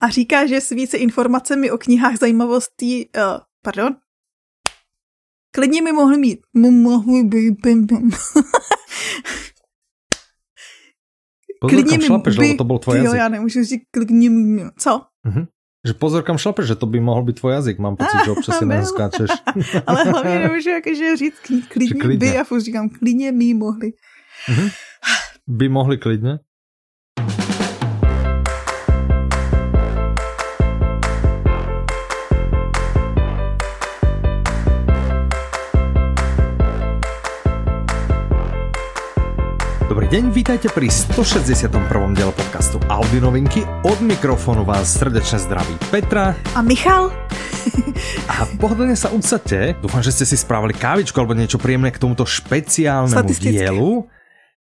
a říká, že s více informacemi o knihách zajímavostí, uh, pardon, klidně mi mohli mít, mohli být, Pozor, klidně kam šlapeš, by, lebo to bol tvoj jazyk. Jo, já nemůžu říct klidně mi, co? Uh-huh. Že pozor, kam šlapeš, že to by mohl být tvoj jazyk. Mám pocit, že občas si neskáčeš. Ale hlavně nemůžu jakože říct klidně, klidně by, já furt říkám klidně mi mohli. Uh-huh. By mohli klidně? Deň, vítajte pri 161. diele podcastu Audi novinky. Od mikrofónu vás srdečne zdraví Petra. A Michal. A pohodlne sa usadte. Dúfam, že ste si spravili kávičku alebo niečo príjemné k tomuto špeciálnemu dielu.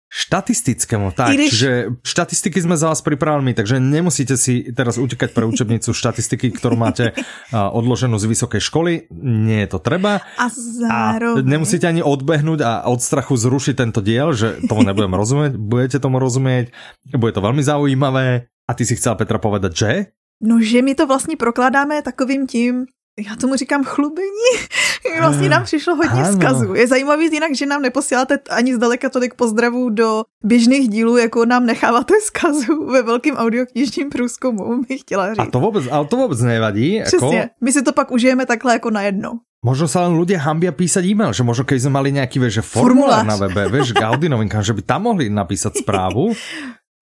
Štatistickému, tak, Iriš... čiže štatistiky sme za vás pripravili, takže nemusíte si teraz utekať pre učebnicu štatistiky, ktorú máte odloženú z vysokej školy, nie je to treba. A zároveň... A nemusíte ani odbehnúť a od strachu zrušiť tento diel, že tomu nebudem rozumieť, budete tomu rozumieť, bude to veľmi zaujímavé. A ty si chcela Petra povedať, že? No, že my to vlastně prokládáme takovým tím, já tomu říkám chlubení. vlastně nám přišlo hodně ano. vzkazů. Je zajímavý jinak, že nám neposíláte ani zdaleka tolik pozdravů do běžných dílů, jako nám necháváte vzkazů ve velkým audioknižním průzkumu, bych chtěla říct. A to vůbec, ale to vůbec nevadí. Přesně. Jako... My si to pak užijeme takhle jako najednou. Možno sa len ľudia hambia písať e-mail, že možno keď sme mali nejaký vieš, že formulár, na webe, vieš, k Audi novinkám, že by tam mohli napísať správu,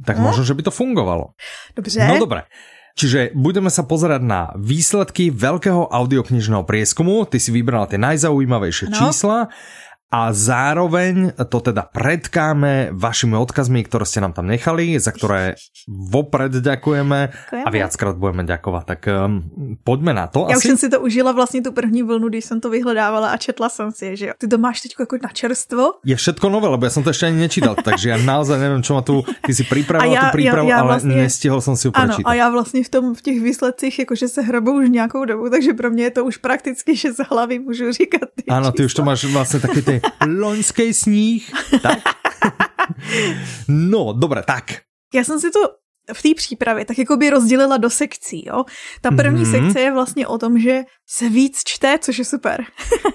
tak možno, že by to fungovalo. Dobře. No dobre. Čiže budeme sa pozerať na výsledky veľkého audioknižného prieskumu. Ty si vybrala tie najzaujímavejšie no. čísla a zároveň to teda predkáme vašimi odkazmi, ktoré ste nám tam nechali, za ktoré vopred ďakujeme, ďakujeme. a viackrát budeme ďakovať. Tak um, poďme na to. Já asi... už jsem si to užila vlastně tu první vlnu, když jsem to vyhledávala a četla jsem si, že ty to máš teď jako na čerstvo. Je všetko nové, lebo ja som to ešte ani nečítal, takže ja naozaj neviem, čo ma tu, ty si pripravila ja, tu prípravu, ja, ja ale vlastně, nestihol som si ju prečítať. Ano, a já vlastně v, tom, v těch výsledcích jakože se hrabou už nějakou dobu, takže pro mě je to už prakticky, že z hlavy můžu říkat ty Áno, ty už to máš vlastně také ty loňský sníh. Tak? No, dobré, tak. Já jsem si to v té přípravě tak jako by rozdělila do sekcí, jo. Ta první mm-hmm. sekce je vlastně o tom, že se víc čte, což je super.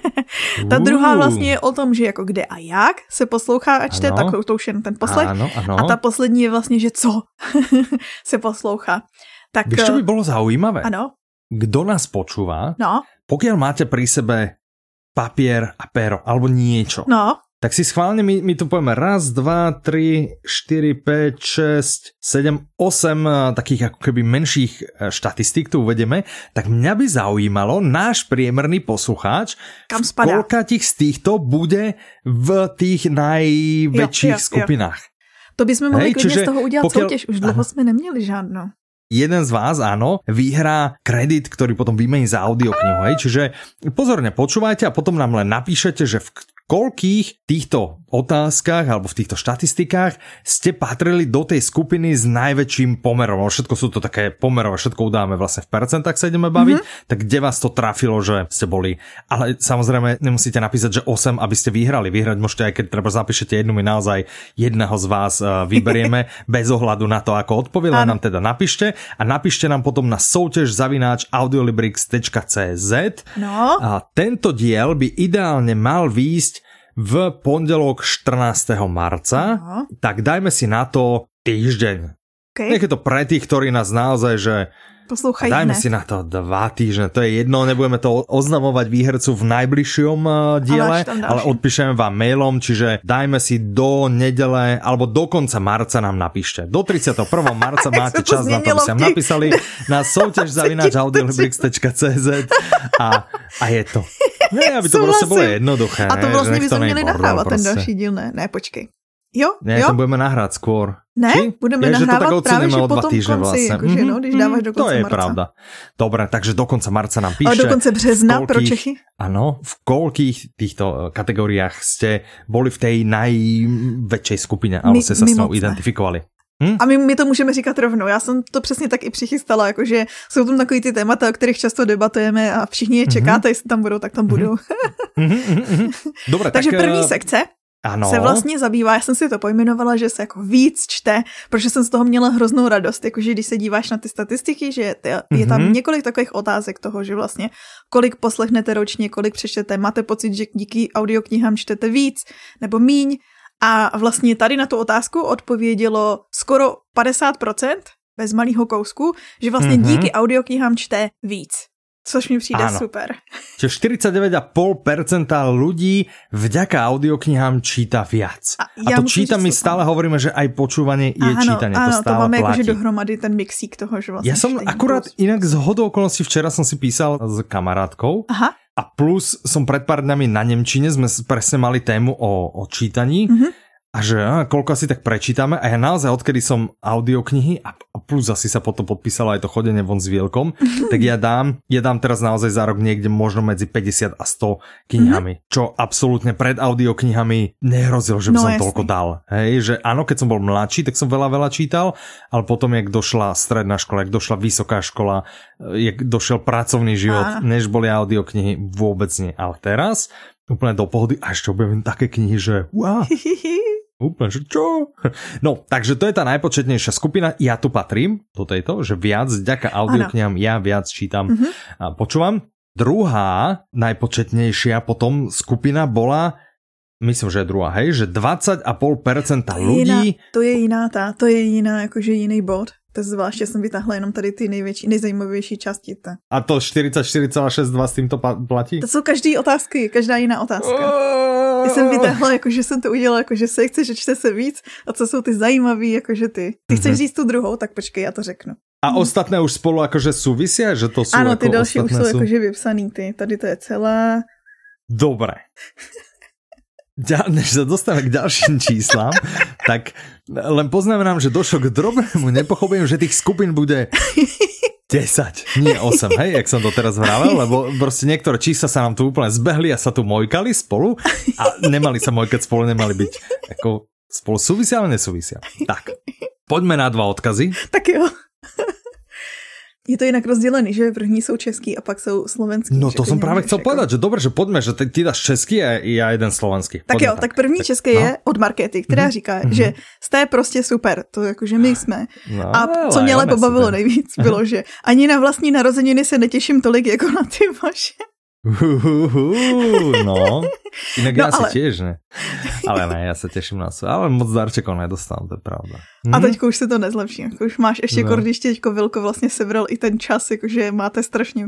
ta uh. druhá vlastně je o tom, že jako kde a jak se poslouchá a čte, ano. tak to už jen ten poslech. Ano, ano. A ta poslední je vlastně, že co se poslouchá. Tak, Víš, čo by bylo zaujímavé? Ano. Kdo nás počúva, no. pokiaľ máte pri sebe papier a pero, alebo niečo. No. Tak si schválne my, my tu povieme raz, dva, tri, štyri, päť, šesť, sedem, osem takých ako keby menších e, štatistík tu uvedeme, tak mňa by zaujímalo náš priemerný poslucháč, Kam spadá? koľka tých z týchto bude v tých najväčších jo, jo, skupinách. Jo. To bychom mohli Hej, klidně z toho udělat pokiaľ... soutěž, už dlouho jsme neměli žádnou jeden z vás, áno, vyhrá kredit, ktorý potom vymení za audioknihu. Hej? Čiže pozorne počúvajte a potom nám len napíšete, že v koľkých týchto otázkach alebo v týchto štatistikách ste patrili do tej skupiny s najväčším pomerom. Všetko sú to také pomerové, všetko udáme vlastne v percentách sa ideme baviť, mm-hmm. tak kde vás to trafilo, že ste boli. Ale samozrejme nemusíte napísať, že 8, aby ste vyhrali. Vyhrať môžete aj keď treba zapíšete jednu, my naozaj jedného z vás eh, vyberieme bez ohľadu na to, ako odpoviel, nám teda napíšte a napíšte nám potom na soutěž zavináč audiolibrix.cz no. a tento diel by ideálne mal výjsť v pondelok 14. marca, uh-huh. tak dajme si na to týždeň. Okay. Nech je to pre tých, ktorí nás naozaj, že Poslúchaj Dajme si na to dva týždne, to je jedno, nebudeme to oznamovať výhercu v najbližšom uh, diele, ale, ale odpíšeme vám mailom, čiže dajme si do nedele, alebo do konca marca nám napíšte. Do 31. marca máte čas na to, aby ste napísali na souťaž zavináč audiolibrix.cz a, a je to. Ne, aby to prostě bylo jednoduché. A to vlastně by sme měli nahrávat ten další díl, ne? Ne, počkej. Jo, ne, jo. to budeme nahrát skôr. Ne, Či? budeme je, nahrávat právě, že potom týždne konci, vlastne. jakože, no, když dáváš do konce To je marca. pravda. Dobre, takže do konca marca nám píšte. Ale do konce března koľkých, pro Čechy? Áno, v koľkých týchto eh, kategóriách ste boli v tej najväčšej skupine, alebo ste sa s ňou identifikovali. Hm? A my, my to můžeme říkat rovnou. Já jsem to přesně tak i přichystala, jakože jsou tam takový ty témata, o kterých často debatujeme a všichni je čekáte, mm-hmm. jestli tam budou, tak tam budou. Mm-hmm. Dobre, Takže tak, první uh, sekce. Ano. se vlastně zabývá, já jsem si to pojmenovala, že se jako víc čte, protože jsem z toho měla hroznou radost, jakože když se díváš na ty statistiky, že je, je tam mm-hmm. několik takových otázek toho, že vlastně kolik poslechnete ročně, kolik přečtete, máte pocit, že díky audioknihám čtete víc nebo míň a vlastně tady na tu otázku odpovědělo skoro 50%, bez malého kousku, že vlastně mm-hmm. díky audioknihám čte víc. Což mi přijde Áno. super. Čiže 49,5% ľudí vďaka audioknihám číta viac. A, ja a to čítam my stále hovoríme, že aj počúvanie je áno, čítanie. Áno, to stále to máme akože dohromady ten mixík toho, že vlastne Ja som akurát plus. inak z hodou okolností včera som si písal s kamarátkou Aha. a plus som pred pár dňami na Nemčine sme presne mali tému o, o čítaní. Mm-hmm a že a, koľko asi tak prečítame a ja naozaj odkedy som audioknihy a, a plus asi sa potom podpísalo aj to chodenie von s Vielkom, tak ja dám, ja dám teraz naozaj za rok niekde možno medzi 50 a 100 knihami, mm-hmm. čo absolútne pred audioknihami nehrozil, že by no, som jasný. toľko dal. Hej, že áno, keď som bol mladší, tak som veľa, veľa čítal, ale potom, jak došla stredná škola, jak došla vysoká škola, jak došiel pracovný život, Áno. než boli audioknihy, vôbec nie. Ale teraz úplne do pohody a ešte objavím také knihy, že wow, Úplne, že čo? No, takže to je tá najpočetnejšia skupina. Ja tu patrím do tejto, že viac, vďaka audioknihám, ja viac čítam mm-hmm. a počúvam. Druhá najpočetnejšia potom skupina bola Myslím, že je druhá, hej, že 20,5% ľudí... to je jiná tá, to je jiná, jakože jiný bod. To zvláště jsem vytáhla jenom tady ty největší, nejzajímavější části. Ta. A to 44,62 s týmto platí? To jsou každý otázky, každá jiná otázka. Já jsem vytáhla, jakože jsem to udělala, jakože sekce, že čte se víc a co jsou ty zajímavý, jakože ty. Ty chceš mm-hmm. říct tu druhou, tak počkej, já to řeknu. A hmm. ostatné už spolu jakože souvisí, že to jsou Ano, ty jako další už jsou, jsou jakože vypsaný, ty. Tady to je celá. Dobré. než sa dostaneme k ďalším číslam, tak len poznamenám, že došlo k drobnému nepochopeniu, že tých skupín bude 10, nie 8, hej, jak som to teraz vravel, lebo proste niektoré čísla sa nám tu úplne zbehli a sa tu mojkali spolu a nemali sa mojkať spolu, nemali byť ako spolu súvisia, ale nesúvisia. Tak, poďme na dva odkazy. Tak jo. Je to jinak rozdělený, že první jsou český a pak jsou slovenský. No to jsem právě chcel povedať, že dobře, že pojďme, že ty dáš český a já jeden slovenský. Tak jo, tak. první tak, český no. je od Markety, která mm-hmm. říká, mm-hmm. že jste prostě super, to jako, že my jsme. No, a co mě ale pobavilo nejvíc, bylo, že ani na vlastní narozeniny se netěším tolik jako na ty vaše. Uhuhu, no, inak no, ja ale... si tiež ne. Ale ne, ja sa teším na to. Ale moc darčekov nedostám, to je pravda. Hm? A mhm. teďko už se to nezlepší. Jako už máš ještě no. když teďko Vilko vlastně sebral i ten čas, jakože máte strašně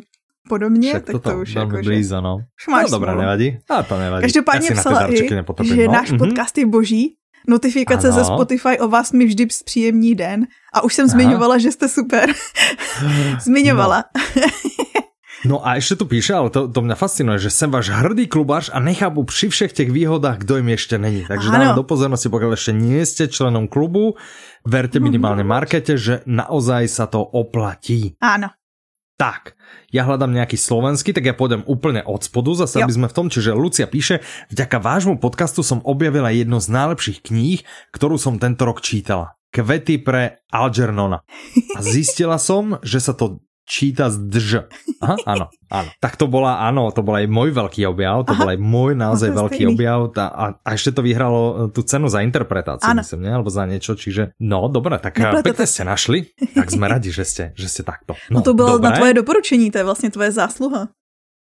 podobně, Však tak to, to už jako, blízo, no. Už máš no dobré, nevadí. A to nevadí. Každopádně ja psala i, že no. náš mm-hmm. podcast je boží, Notifikace ano. ze Spotify o vás mi vždy příjemný den. A už jsem Aha. zmiňovala, že jste super. zmiňovala. No. A ešte tu píše, ale to, to mňa fascinuje, že sem váš hrdý klubáš a nechápu pri všech těch výhodách, kdo im ešte není. Takže dáme do pozornosti, pokiaľ ešte nie ste členom klubu, verte minimálne markete, že naozaj sa to oplatí. Áno. Tak, ja hľadám nejaký slovenský, tak ja pôjdem úplne od spodu, zase jo. aby sme v tom, čiže Lucia píše, vďaka vášmu podcastu som objavila jednu z najlepších kníh, ktorú som tento rok čítala. Kvety pre Algernona. A zistila som, že sa to číta z drž. Aha, áno, áno. Tak to bola, áno, to bol aj môj veľký objav, to Aha. bol aj môj naozaj no, veľký stejný. objav a, a, a ešte to vyhralo e, tú cenu za interpretáciu, áno. myslím, nie? alebo za niečo, čiže no, dobre, tak e, Neple pekne to... ste našli, tak sme radi, že ste, že ste takto. No, no to bolo dobre. na tvoje doporučení, to je vlastne tvoje zásluha.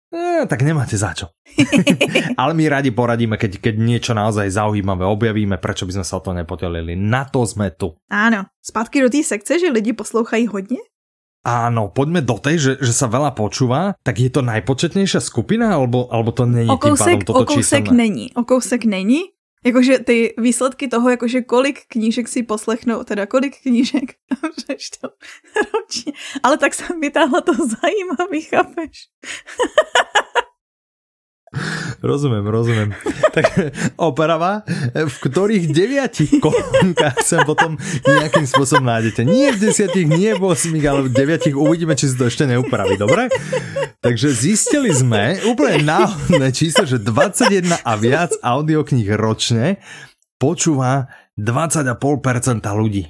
E, tak nemáte za čo. Ale my radi poradíme, keď, keď niečo naozaj zaujímavé objavíme, prečo by sme sa o to nepotelili. Na to sme tu. Áno. Zpátky do té sekce, že lidi poslouchají hodně? Áno, poďme do tej, že, že sa veľa počúva, tak je to najpočetnejšia skupina, alebo, alebo to není o kousek, tým pádom toto o kousek číselné? není, o kousek není. Jakože ty výsledky toho, jakože kolik knížek si poslechnou, teda kolik knížek přečtou ročně. Ale tak jsem vytáhla to zajímavý, chápeš? Rozumiem, rozumiem. Tak oprava, v ktorých deviatich kolonkách sa potom nejakým spôsobom nájdete. Nie v desiatich, nie v osmých, ale v deviatich uvidíme, či si to ešte neupraví, dobre? Takže zistili sme úplne náhodné číslo, že 21 a viac audiokníh ročne počúva 20,5% ľudí.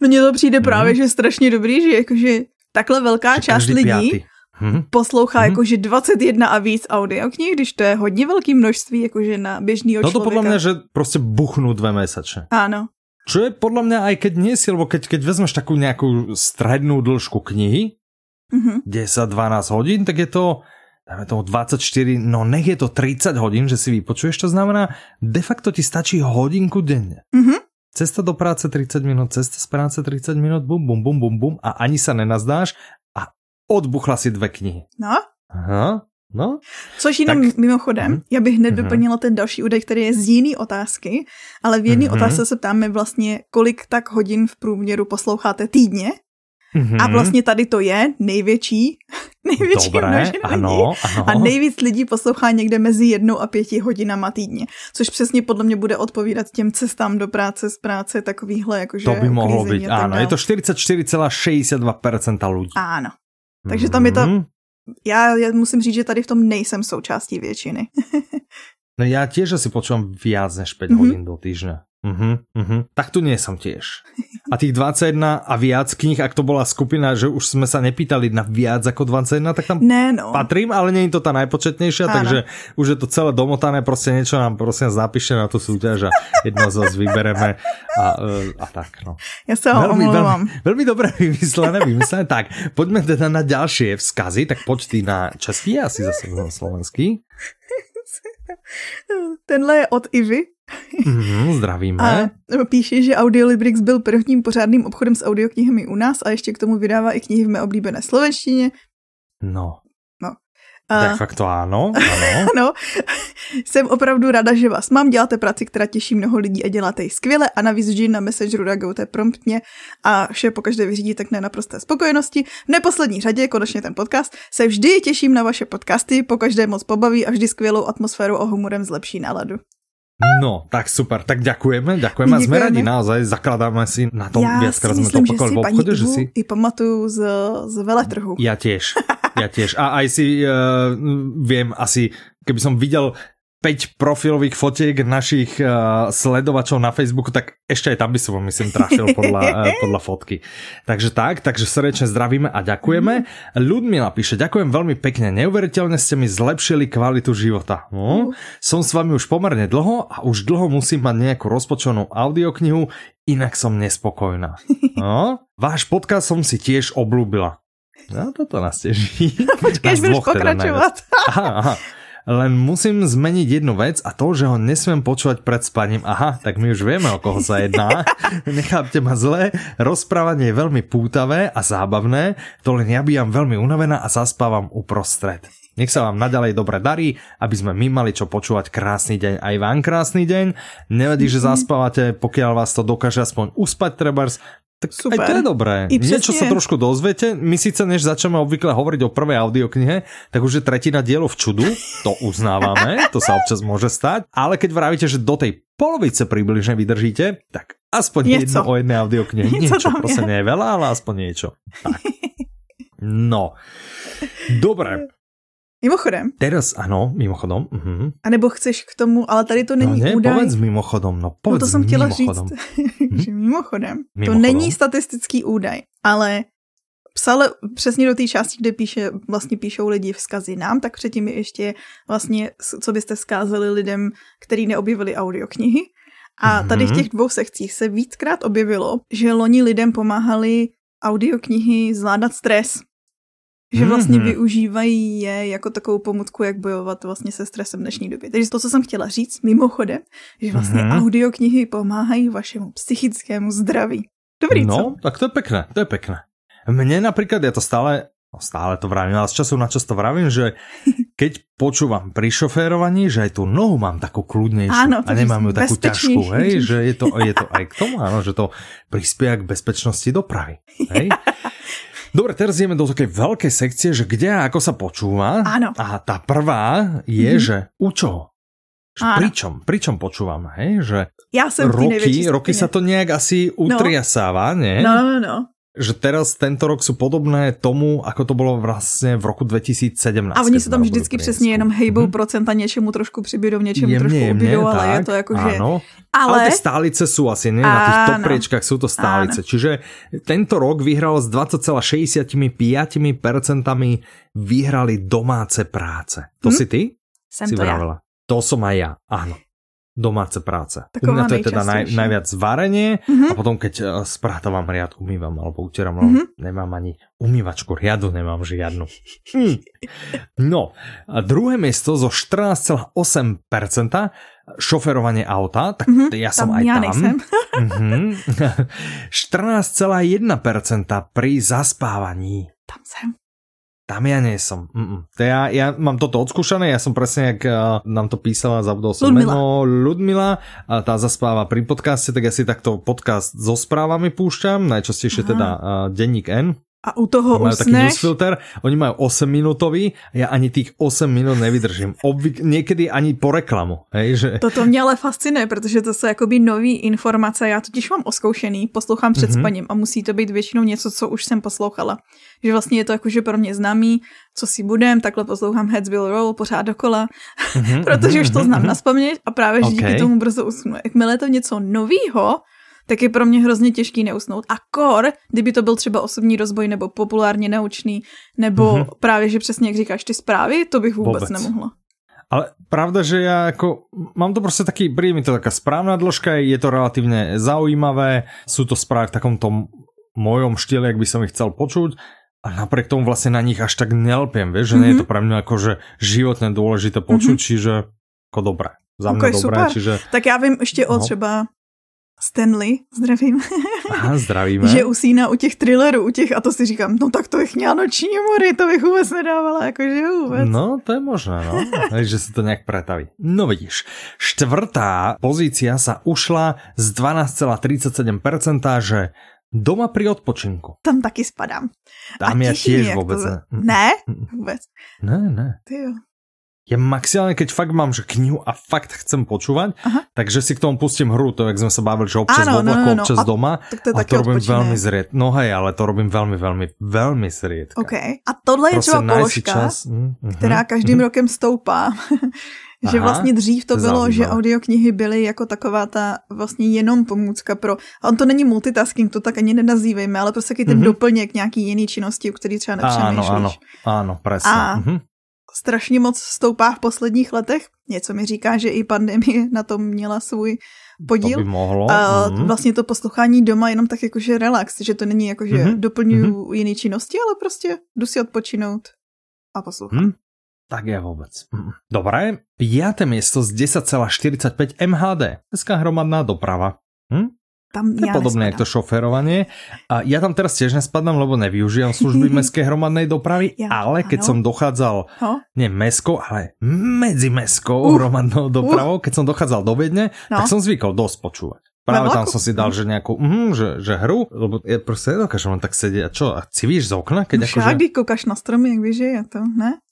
Mně to přijde právě, mm. že strašně dobrý, že jakože takhle velká část lidí pětý hmm. poslouchá hmm. jakože 21 a víc audioknih, když to je hodně velký množství, jakože na běžného člověka. No to podle mě, že prostě buchnú dve mesačne. Áno. Čo je podľa mňa aj keď nie si, lebo keď, keď vezmeš takú nejakú strednú dĺžku knihy, mm-hmm. 10-12 hodín, tak je to dáme tomu 24, no nech je to 30 hodín, že si vypočuješ, to znamená, de facto ti stačí hodinku denne. Mm-hmm. Cesta do práce 30 minút, cesta z práce 30 minút, bum, bum, bum, bum, bum a ani sa nenazdáš odbuchla si dve knihy. No. Aha, No, Což jenom tak... mimochodem, mm. já bych hned mm. vyplnila ten další údaj, který je z jiný otázky, ale v jedné mm. otázce se ptáme vlastně, kolik tak hodin v průměru posloucháte týdně. Mm-hmm. A vlastně tady to je největší, největší Dobré, ano, ano. A nejvíc lidí poslouchá někde mezi jednou a pěti hodinama týdně, což přesně podle mě bude odpovídat těm cestám do práce, z práce, takovýhle jakože To by mohlo být, ano, je to 44,62% lidí. Ano, takže tam je to já, já musím říct, že tady v tom nejsem součástí většiny. no já tiež asi počúvam viac než 5 mm-hmm. hodín do týždňa. Uh-huh, uh-huh. Tak tu nie som tiež. A tých 21 a viac knih, ak to bola skupina, že už sme sa nepýtali na viac ako 21, tak tam ne, no. patrím, ale nie je to tá najpočetnejšia, Áno. takže už je to celé domotané, proste niečo nám prosím zapíšte na tú súťaž a jedno z vás vybereme a, e, a tak. No. Ja sa veľmi, veľmi, veľmi dobre vymyslené, vymyslené. tak, poďme teda na ďalšie vzkazy, tak poď ty na český, asi zase na slovenský. Tenhle je od Ivy. Mm, zdravíme. A píše, že Audiolibrix byl prvním pořádným obchodem s audioknihami u nás a ještě k tomu vydává i knihy v mé oblíbené slovenštině. No. A... Tak fakt to ano, ano. ano. Jsem opravdu ráda, že vás mám. Děláte práci, která těší mnoho lidí a děláte ji skvěle a navíc vždy na Messengeru reagujete promptně a vše pokaždé vyřídí tak na naprosté spokojenosti. V neposlední řadě, konečně ten podcast, se vždy těším na vaše podcasty, pokaždé moc pobaví a vždy skvělou atmosféru a humorem zlepší náladu. No, tak super, tak ďakujeme, ďakujeme a sme radi. Naozaj, zakladáme si na tom, ja viackrát sme to opakovali v obchode, že si... i pamatuju z, z veletrhu. Ja tiež, ja tiež. A aj si uh, viem asi, keby som videl 5 profilových fotiek našich uh, sledovačov na Facebooku, tak ešte aj tam by som myslím trafil podľa, uh, podľa fotky. Takže tak, takže srdečne zdravíme a ďakujeme. Ľudmila píše, ďakujem veľmi pekne, neuveriteľne ste mi zlepšili kvalitu života. No. Som s vami už pomerne dlho a už dlho musím mať nejakú rozpočovanú audioknihu, inak som nespokojná. No, váš podcast som si tiež oblúbila. No, toto nás teží. Počkej, budeš teda pokračovať. Teda aha, aha len musím zmeniť jednu vec a to, že ho nesmiem počúvať pred spaním. Aha, tak my už vieme, o koho sa jedná. Nechápte ma zle, rozprávanie je veľmi pútavé a zábavné, to len ja bývam veľmi unavená a zaspávam uprostred. Nech sa vám naďalej dobre darí, aby sme my mali čo počúvať krásny deň. Aj vám krásny deň. Nevadí, že mhm. zaspávate, pokiaľ vás to dokáže aspoň uspať trebárs, tak Super. aj to je dobré. I Niečo sa trošku dozviete. My síce než začneme obvykle hovoriť o prvej audioknihe, tak už je tretina dielu v čudu. To uznávame, to sa občas môže stať. Ale keď vravíte, že do tej polovice približne vydržíte, tak aspoň niečo. jedno o jednej audioknihe. Niečo, niečo proste nie je veľa, ale aspoň niečo. Tak. No. Dobre, Mimochodem. Teraz ano, mimochodom. Uh-huh. A nebo chceš k tomu, ale tady to není no ne, údaj. povedz mimochodom, no povedz no to jsem chtěla mimochodom. říct, že mimochodem. mimochodom. To není statistický údaj, ale psal přesně do té části, kde píše, vlastně píšou lidi vzkazy nám, tak předtím je ještě vlastně, co byste vzkázali lidem, který neobjevili audioknihy. A tady v mhm. těch dvou sekcích se víckrát objevilo, že loni lidem pomáhali audioknihy zvládat stres že vlastně mm-hmm. využívají je jako takovou pomůcku, jak bojovat vlastně se stresem v dnešní době. Takže to, co jsem chtěla říct, mimochodem, že vlastně mm-hmm. audioknihy pomáhají vašemu psychickému zdraví. Dobrý, no, co? tak to je pekné, to je pekné. Mne napríklad, ja to stále, no stále to vravím, ale z času na čas to vravím, že keď počúvam pri šoférovaní, že aj tú nohu mám takú kľudnejšiu áno, a nemám ju takú ťažkú, hej, že je to, je to aj k tomu, áno, že to prispieva k bezpečnosti dopravy. Hej. Dobre, teraz ideme do takej veľkej sekcie, že kde a ako sa počúva. Áno. A tá prvá je, mm-hmm. že u čoho? Pričom? Pričom počúvam, hej? Že ja som roky, roky sa to nejak asi no. utriasáva, no. nie? No, no, no. Že teraz tento rok sú podobné tomu, ako to bylo vlastně v roku 2017. A oni se tam vždycky přesně jenom hejbou mm-hmm. procenta něčemu trošku přibydou, něčemu jemně, trošku ubydou, ale tak, je to jako, že... Áno. Ale... ale ty stálice sú asi, nie? Na tých top priečkách sú to stálice. Áno. Čiže tento rok vyhral s 20,65% vyhrali domáce práce. To hm? si ty? Jsem si to vravela. ja. To som aj ja, áno domáce práce. Taková U mňa to je teda naj, najviac varenie mm-hmm. a potom keď uh, sprátavam riad, umývam alebo utieram, mm-hmm. nemám ani umývačku riadu, nemám žiadnu. Mm. No, a druhé miesto zo 14,8% šoferovanie auta, tak mm-hmm, ja som tam aj ja tam. mm-hmm. 14,1% pri zaspávaní. Tam som. Tam ja nie som. Mm-mm. To ja, ja mám toto odskúšané, ja som presne, jak uh, nám to písala, zabudol som Ludmila. meno Ludmila, a tá zaspáva pri podcaste, tak ja si takto podcast so správami púšťam, najčastejšie Aha. teda uh, denník N, a u toho majú usneš... taký newsfilter, oni majú 8 minútový, ja ani tých 8 minút nevydržím. Obvyk, niekedy ani po reklamu. Hej, že... Toto mě ale fascinuje, protože to jsou jakoby nový informace, já totiž mám oskoušený, poslouchám před mm-hmm. spaním a musí to být většinou něco, co už jsem poslouchala. Že vlastně je to jakože pro mě známý, co si budem, takhle poslouchám Heads Will Roll pořád dokola, mm-hmm, protože už to mhm, znám mm-hmm. na a právě, že okay. díky tomu brzo usnu. Jakmile je to něco novýho, tak je pro mě hrozně těžký neusnout. A kor, kdyby to byl třeba osobní rozboj nebo populárně naučný, nebo mm-hmm. právě, že přesně jak říkáš ty zprávy, to bych vůbec, vůbec. nemohla. Ale pravda, že ja ako, mám to prostě taký, príde mi to taká správna dĺžka, je to relatívne zaujímavé, sú to správy v takomto mojom štýle, jak by som ich chcel počuť, a napriek tomu vlastne na nich až tak nelpiem, vieš, že mm -hmm. nie je to mhm. pre mňa ako, že životne dôležité počuť, mm -hmm. čiže ako dobré. Za mňa okay, dobré, super. čiže... Tak já vím ještě o no. třeba Stanley, zdravím. Aha, zdravíme. že usíná u těch thrillerů, u těch, a to si říkám, no tak to je noční mory, to bych vůbec nedávala, jakože vůbec. No, to je možné, no, že se to nějak pretaví. No vidíš, štvrtá pozícia sa ušla z 12,37%, že Doma pri odpočinku. Tam taky spadám. Tam a ja tiež vôbec to... ne. Ne? Vôbec. Ne, ne. Ty jo ja maximálne, keď fakt mám že knihu a fakt chcem počúvať, Aha. takže si k tomu pustím hru, to jak sme sa bavili, že občas Áno, vo vlaku, no, no, no. občas a doma. Tak to a to robím odpočine. veľmi zried. No hej, ale to robím veľmi, veľmi, veľmi zriedka. OK. A tohle je třeba položka, čas. Mm, mm, která každým mm. rokem stoupá. že Aha, vlastně dřív to bylo, že audioknihy byly jako taková ta vlastně jenom pomůcka pro, a on to není multitasking, to tak ani nenazývejme, ale prostě taky ten mm-hmm. doplněk nějaký jiný činnosti, u který třeba nepřemýšlíš. Áno, áno, áno, presne. A mm-hmm strašně moc stoupá v posledních letech. Něco mi říká, že i pandemie na tom měla svůj podíl. To by mohlo. A mm. vlastně to poslouchání doma jenom tak jakože relax, že to není jako, že mm-hmm. doplňuju mm-hmm. jiné činnosti, ale prostě jdu si odpočinout a poslouchat. Mm. Tak je vůbec. Mm. Dobré, piaté město z 10,45 MHD. Dneska hromadná doprava. Hm? Tam to je ja podobné, jak to šoferovanie. A ja tam teraz tiež nespadám, lebo nevyužívam služby mestskej hromadnej dopravy, ja, ale keď ano. som dochádzal, ho? nie meskou, ale medzimestskou uh, hromadnou dopravou, uh. keď som dochádzal do Viedne, no. tak som zvykol dosť počúvať. Práve tam som si dal, že nejakú, mm, že, že hru, lebo ja proste nedokážem len tak sedieť. A čo, a civíš z okna? Keď no však, že... koukáš na stromy, jak vyžije to, ne?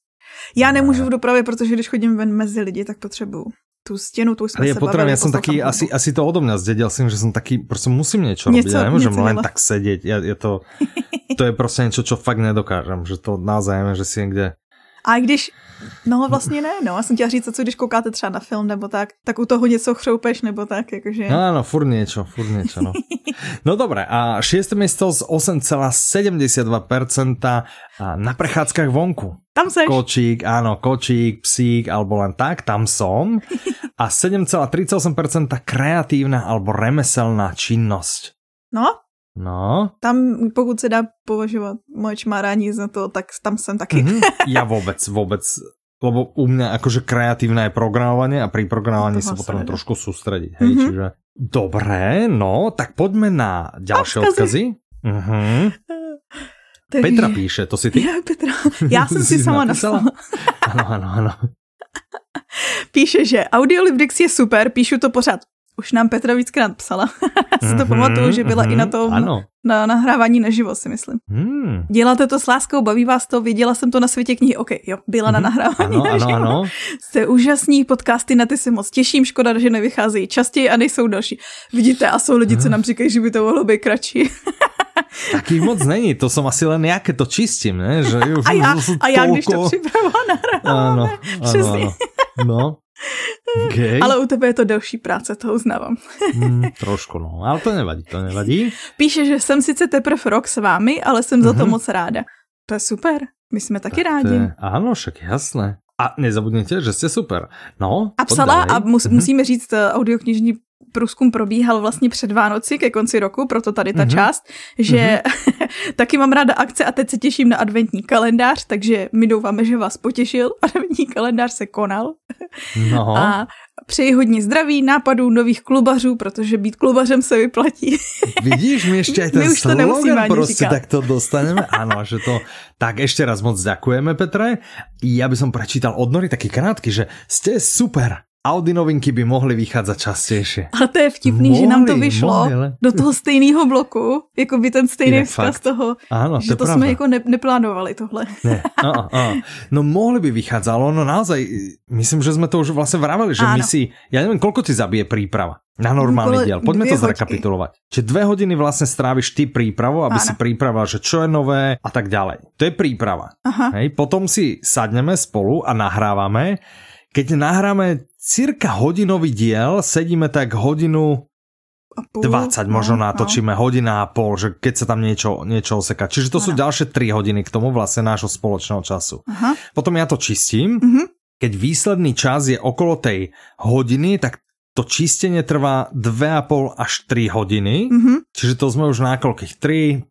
Já nemůžu v dopravě, protože když chodím ven mezi lidi, tak potřebuju tú stenu, tu sme ja sa potrebujem, ja som taký, asi, asi to odo mňa zdedil som, že som taký, proste musím niečo, niečo robiť, ja nemôžem len tak sedieť, ja, je to, to je proste niečo, čo fakt nedokážem, že to naozaj že si niekde a když, no vlastně ne, no, já jsem chtěla říct, co když koukáte třeba na film nebo tak, tak u toho něco chroupeš nebo tak, jakože. No, no, furt niečo, furt niečo, no. no dobré, a šieste miesto z 8,72% na prechádzkach vonku. Tam seš. Kočík, áno, kočík, psík, alebo len tak, tam som. A 7,38% kreatívna alebo remeselná činnosť. No, No. Tam, pokud se dá považovat moje čmárání za to, tak tam jsem taky. Mm-hmm. Ja vôbec, vôbec. Lebo u mňa akože kreatívne je programovanie a pri programovaní sa potrebujem trošku sústrediť. Hej, mm-hmm. čiže dobré, no, tak poďme na ďalšie odkazy. Uh-huh. Takže... Petra píše, to si ty? Ja, Petra. Já jsem si sama napsala. Ano, ano, ano. Píše, že Audiolibdix je super, píšu to pořád už nám Petra víckrát psala. si to mm-hmm, pamatuju, že byla mm-hmm, i na tom ano. na nahrávání naživo, si myslím. Mm. Děláte to s láskou, baví vás to, viděla jsem to na světě knihy, ok, jo, byla mm-hmm, na mhm. nahrávání ano, naživo. Ano, ano. Jste úžasní podcasty, na ty se moc těším, škoda, že nevycházejí častěji a nejsou další. Vidíte, a jsou lidi, co nám říkají, že by to mohlo být kratší. Takých moc není, to som asi len nejaké to čistím, ne? Že už, a, už a já, když to připravila Áno, áno, áno. No, Okay. Ale u tebe je to delší práce, to uznávám. mm, trošku, no. Ale to nevadí, to nevadí. Píše, že jsem sice teprve rok s vámi, ale jsem za to mm-hmm. moc ráda. To je super. My jsme taky tak rádi. Je, áno, však jasné. A nezabudněte, že jste super. No, A psala, a mus, mm-hmm. musíme říct, eh, audioknižní průzkum probíhal vlastně před Vánoci ke konci roku, proto tady ta mm-hmm. část, že mm-hmm. taky mám ráda akce a teď se těším na adventní kalendář, takže my doufáme, že vás potěšil. Adventní kalendář se konal. No. A přeji hodně zdraví, nápadů, nových klubařů, protože být klubařem se vyplatí. Vidíš, my ještě aj ten my už to nemusíme prostě tak to dostaneme. Ano, že to... Tak ešte raz moc ďakujeme, Petre. Ja by som prečítal od Nory taký krátky, že ste super. Audi novinky by mohly vycházet častejšie. Ale to je vtipný, mohli, že nám to vyšlo mohli, do toho stejného bloku, jako by ten stejný vzkaz toho, Áno, že to, to jsme jako ne, neplánovali tohle. Ne, a, a. No mohli by vychádzalo, no naozaj, myslím, že jsme to už vlastně vraveli, že Áno. my si, ja neviem, koľko ti zabije príprava na normálny diel. Poďme to zrekapitulovať. Čiže dve hodiny vlastne stráviš ty prípravu, aby Áno. si príprava, že čo je nové a tak ďalej. To je príprava. Aha. Hej, potom si sadneme spolu a nahrávame. Keď nahráme cirka hodinový diel, sedíme tak hodinu a pol, 20 možno no, natočíme, no. hodina a pol, že keď sa tam niečo, niečo oseká. Čiže to ano. sú ďalšie 3 hodiny k tomu vlastne nášho spoločného času. Aha. Potom ja to čistím. Uh-huh. Keď výsledný čas je okolo tej hodiny, tak to čistenie trvá 2,5 až 3 hodiny. Uh-huh. Čiže to sme už na koľkých 3,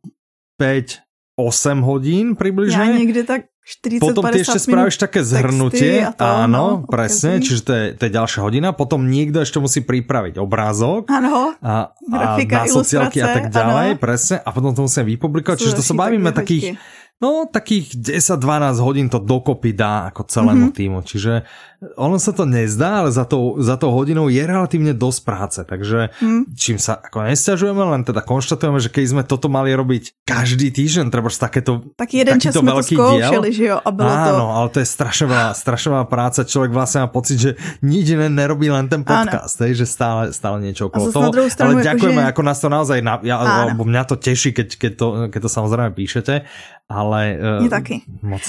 5, 8 hodín približne. Ja niekde tak 40, Potom ty ešte spravíš také zhrnutie, to, áno, no, presne, okay. čiže to je, to je ďalšia hodina. Potom niekto ešte musí pripraviť obrázok áno, a, a na sociálky a tak ďalej, áno. presne. A potom to musíme vypublikovať, čiže to sa bavíme takých, no takých 10-12 hodín to dokopy dá ako celému mm-hmm. týmu. Čiže ono sa to nezdá, ale za to, za to hodinou je relatívne dosť práce, takže hmm. čím sa ako nestiažujeme, len teda konštatujeme, že keď sme toto mali robiť každý týždeň, treba takéto Tak jeden čas sme to skúšali, že jo, a bolo Áno, to... ale to je strašná, strašná práca, človek vlastne má pocit, že nič iné nerobí len ten podcast, hej, že stále, stále niečo okolo toho. Ale ďakujeme, že... ako nás to naozaj, na, ja, alebo mňa to teší, keď, keď, to, keď to samozrejme píšete, ale... Uh, taky.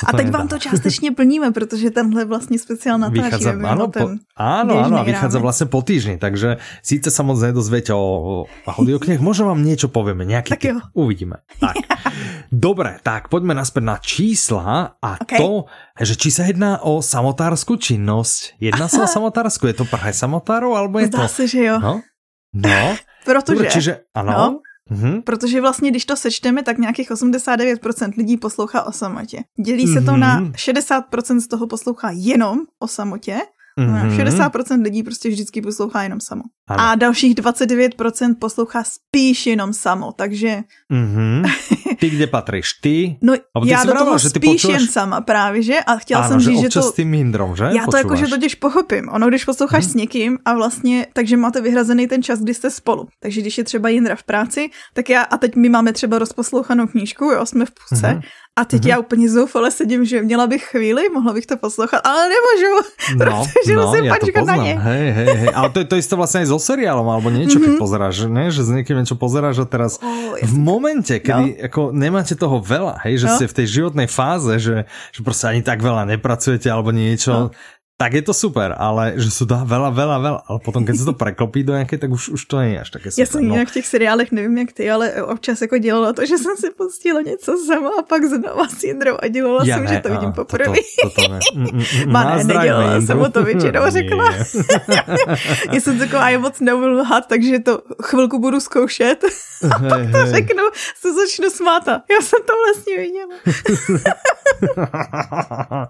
a teď nedá. vám to částečně plníme, protože tenhle vlastně speciálna vychádza, áno, po, áno, áno, a vychádza rámec. vlastne po týždni, takže síce sa moc nedozviete o, o audiokneh, možno vám niečo povieme, nejaký tak typ. Uvidíme. Tak. Dobre, tak poďme naspäť na čísla a okay. to, že či sa jedná o samotárskú činnosť. Jedná sa o samotársku, je to pre samotárov, alebo je Zdá to... se, že jo. No, no. Protože... Dobre, čiže, ano. No. Mm-hmm. Protože vlastně, když to sečteme, tak nějakých 89% lidí poslouchá o samotě. Dělí se to mm-hmm. na 60% z toho poslouchá jenom o samotě Mm-hmm. 60% lidí prostě vždycky poslouchá jenom samo. Ano. A dalších 29% poslouchá spíš jenom samo, takže... Mm-hmm. Ty kde patříš? Ty? No ty já do toho že spíš počúvaš... jen sama právě, že? A chtěla ano, jsem říct, že, že to... s tím hindrom, že? Já to jakože totiž pochopím. Ono, když posloucháš mm-hmm. s někým a vlastně, takže máte vyhrazený ten čas, kdy jste spolu. Takže když je třeba Jindra v práci, tak já, a teď my máme třeba rozposlouchanou knížku, jo, jsme v půlce, mm-hmm. A teď mm-hmm. já úplně zoufale sedím, že měla bych chvíli, mohla bych to poslouchat, ale nemůžu, no, protože no, musím počkat na ně. Hej, hej, hej. Ale to, to isté vlastně i so seriálom, alebo niečo, mm-hmm. keď mhm. pozeráš, ne? že s niekým niečo pozeráš a teraz oh, v momente, kedy no. ako nemáte toho veľa, hej, že no. ste v tej životnej fáze, že, že prostě ani tak veľa nepracujete alebo niečo, no tak je to super, ale že sú dá veľa, veľa, veľa, ale potom, keď sa to preklopí do nějaké, tak už, už to není až také super. Já jsem no. v těch seriálech, nevím jak ty, ale občas jako dělala to, že jsem si pustila něco sama a pak znova s Jindrou a dělala ja jsem, ne, že to vidím poprvé. To, to, to ne. Mm, mm, mm, Ma ne, nedělala jsem o to většinou řekla. Já jsem taková, já moc neumím lhat, takže to chvilku budu zkoušet a pak to řeknu, se začnu smát já jsem to vlastně viděla.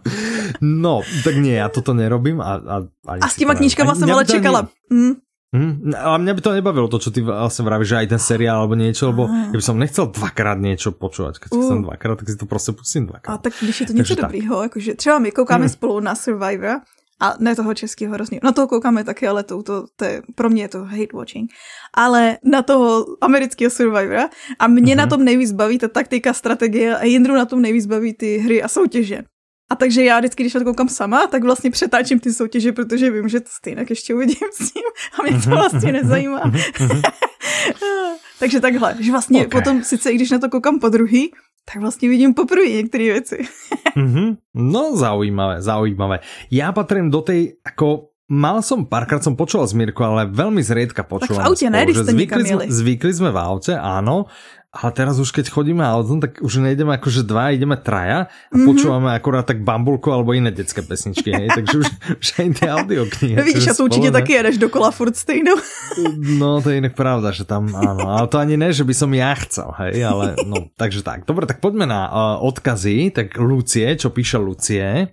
no, tak nie, já toto nerobím. A, a, a s těma knížkama jsem ale čekala. Mm. Mm, ale mňa by to nebavilo, to, čo ty vlastne vravíš, že aj ten seriál alebo niečo, lebo ja by som nechcel dvakrát niečo počúvať. Keď uh. chcem dvakrát, tak si to prostě pustím dvakrát. A tak když je to něco dobrýho, jakože třeba my koukáme mm. spolu na Survivor, a ne toho českého hrozně. Na toho koukáme taky, ale to, to, to je, pro mě je to hate watching. Ale na toho amerického Survivora a mě mm-hmm. na tom nejvíc baví ta taktika, strategie a Jindru na tom nejvíc baví ty hry a soutěže. A takže já vždycky, když na to koukám sama, tak vlastně přetáčím ty soutěže, protože vím, že to stejně ještě uvidím s ním a mě to vlastně nezajímá. takže takhle, že vlastně okay. potom sice i když na to koukám po druhý, tak vlastně vidím poprvé některé věci. mm-hmm. No zaujímavé, zaujímavé. Já patrím do tej, ako Mal som, párkrát som počúval z Mirko, ale veľmi zriedka počúvam. Tak v aute, ne, ste zvykli, sme, zvykli sme v aute, áno, ale teraz už keď chodíme autom, tak už nejdeme akože dva, ideme traja a mm-hmm. počúvame akurát tak bambulku alebo iné detské pesničky, hej, takže už, už aj tie audioknihy. No vidíš, a to určite taky jedeš dokola furt stejnou. No to je inak pravda, že tam áno, ale to ani ne, že by som ja chcel, hej, ale no, takže tak. Dobre, tak poďme na uh, odkazy, tak Lucie, čo píše Lucie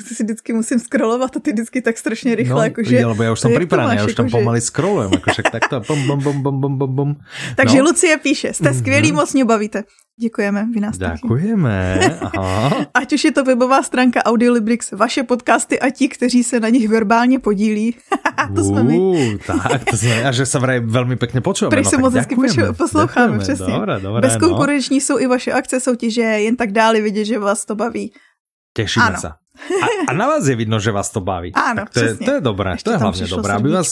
si vždycky musím scrollovat a ty vždycky tak strašně rychle, no, jakože... lebo já už jsem připravený, já už tam pomaly scrollujem, však takto bum, bum, bum, bum, bum, bum, bum. Takže no. Lucie píše, jste skvělý, mm-hmm. moc mě bavíte. Děkujeme, vy nás Děkujeme. Aha. Ať už je to webová stránka Audiolibrix, vaše podcasty a ti, kteří se na nich verbálně podílí. to jsme my. tak, to jsme, a že se vraj velmi pěkně počujeme. Proč no, se moc hezky posloucháme, přesně. Dobré, dobré, Bezkonkurenční no. jsou i vaše akce soutěže, jen tak dále vidět, že vás to baví. Těšíme ano. se. A, a na vás je vidno, že vás to baví. Áno, tak to, je, to je dobré, Ešte to je hlavne dobré, aby vás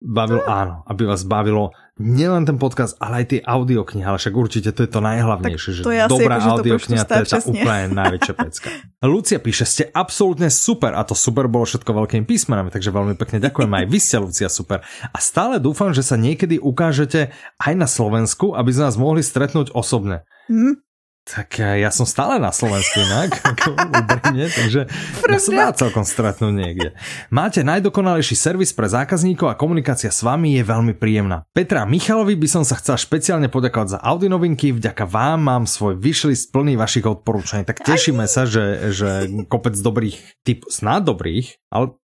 bavilo, áno, aby vás bavilo nielen ten podcast, ale aj tie audioknihy, ale však určite to je to najhlavnejšie, že to dobrá ako, audiokniha, to, to je tá úplne najväčšia pecka. Lucia píše, ste absolútne super a to super bolo všetko veľkými písmenami, takže veľmi pekne ďakujem aj vy ste Lucia super. A stále dúfam, že sa niekedy ukážete aj na Slovensku, aby sme nás mohli stretnúť osobne. Mm. Tak ja som stále na Slovensku inak, ako úprimne, takže ja sa dá celkom stretnúť niekde. Máte najdokonalejší servis pre zákazníkov a komunikácia s vami je veľmi príjemná. Petra Michalovi by som sa chcel špeciálne poďakovať za Audi novinky, vďaka vám mám svoj vyšlist plný vašich odporúčaní. Tak tešíme sa, že, že kopec dobrých typ, snad dobrých, ale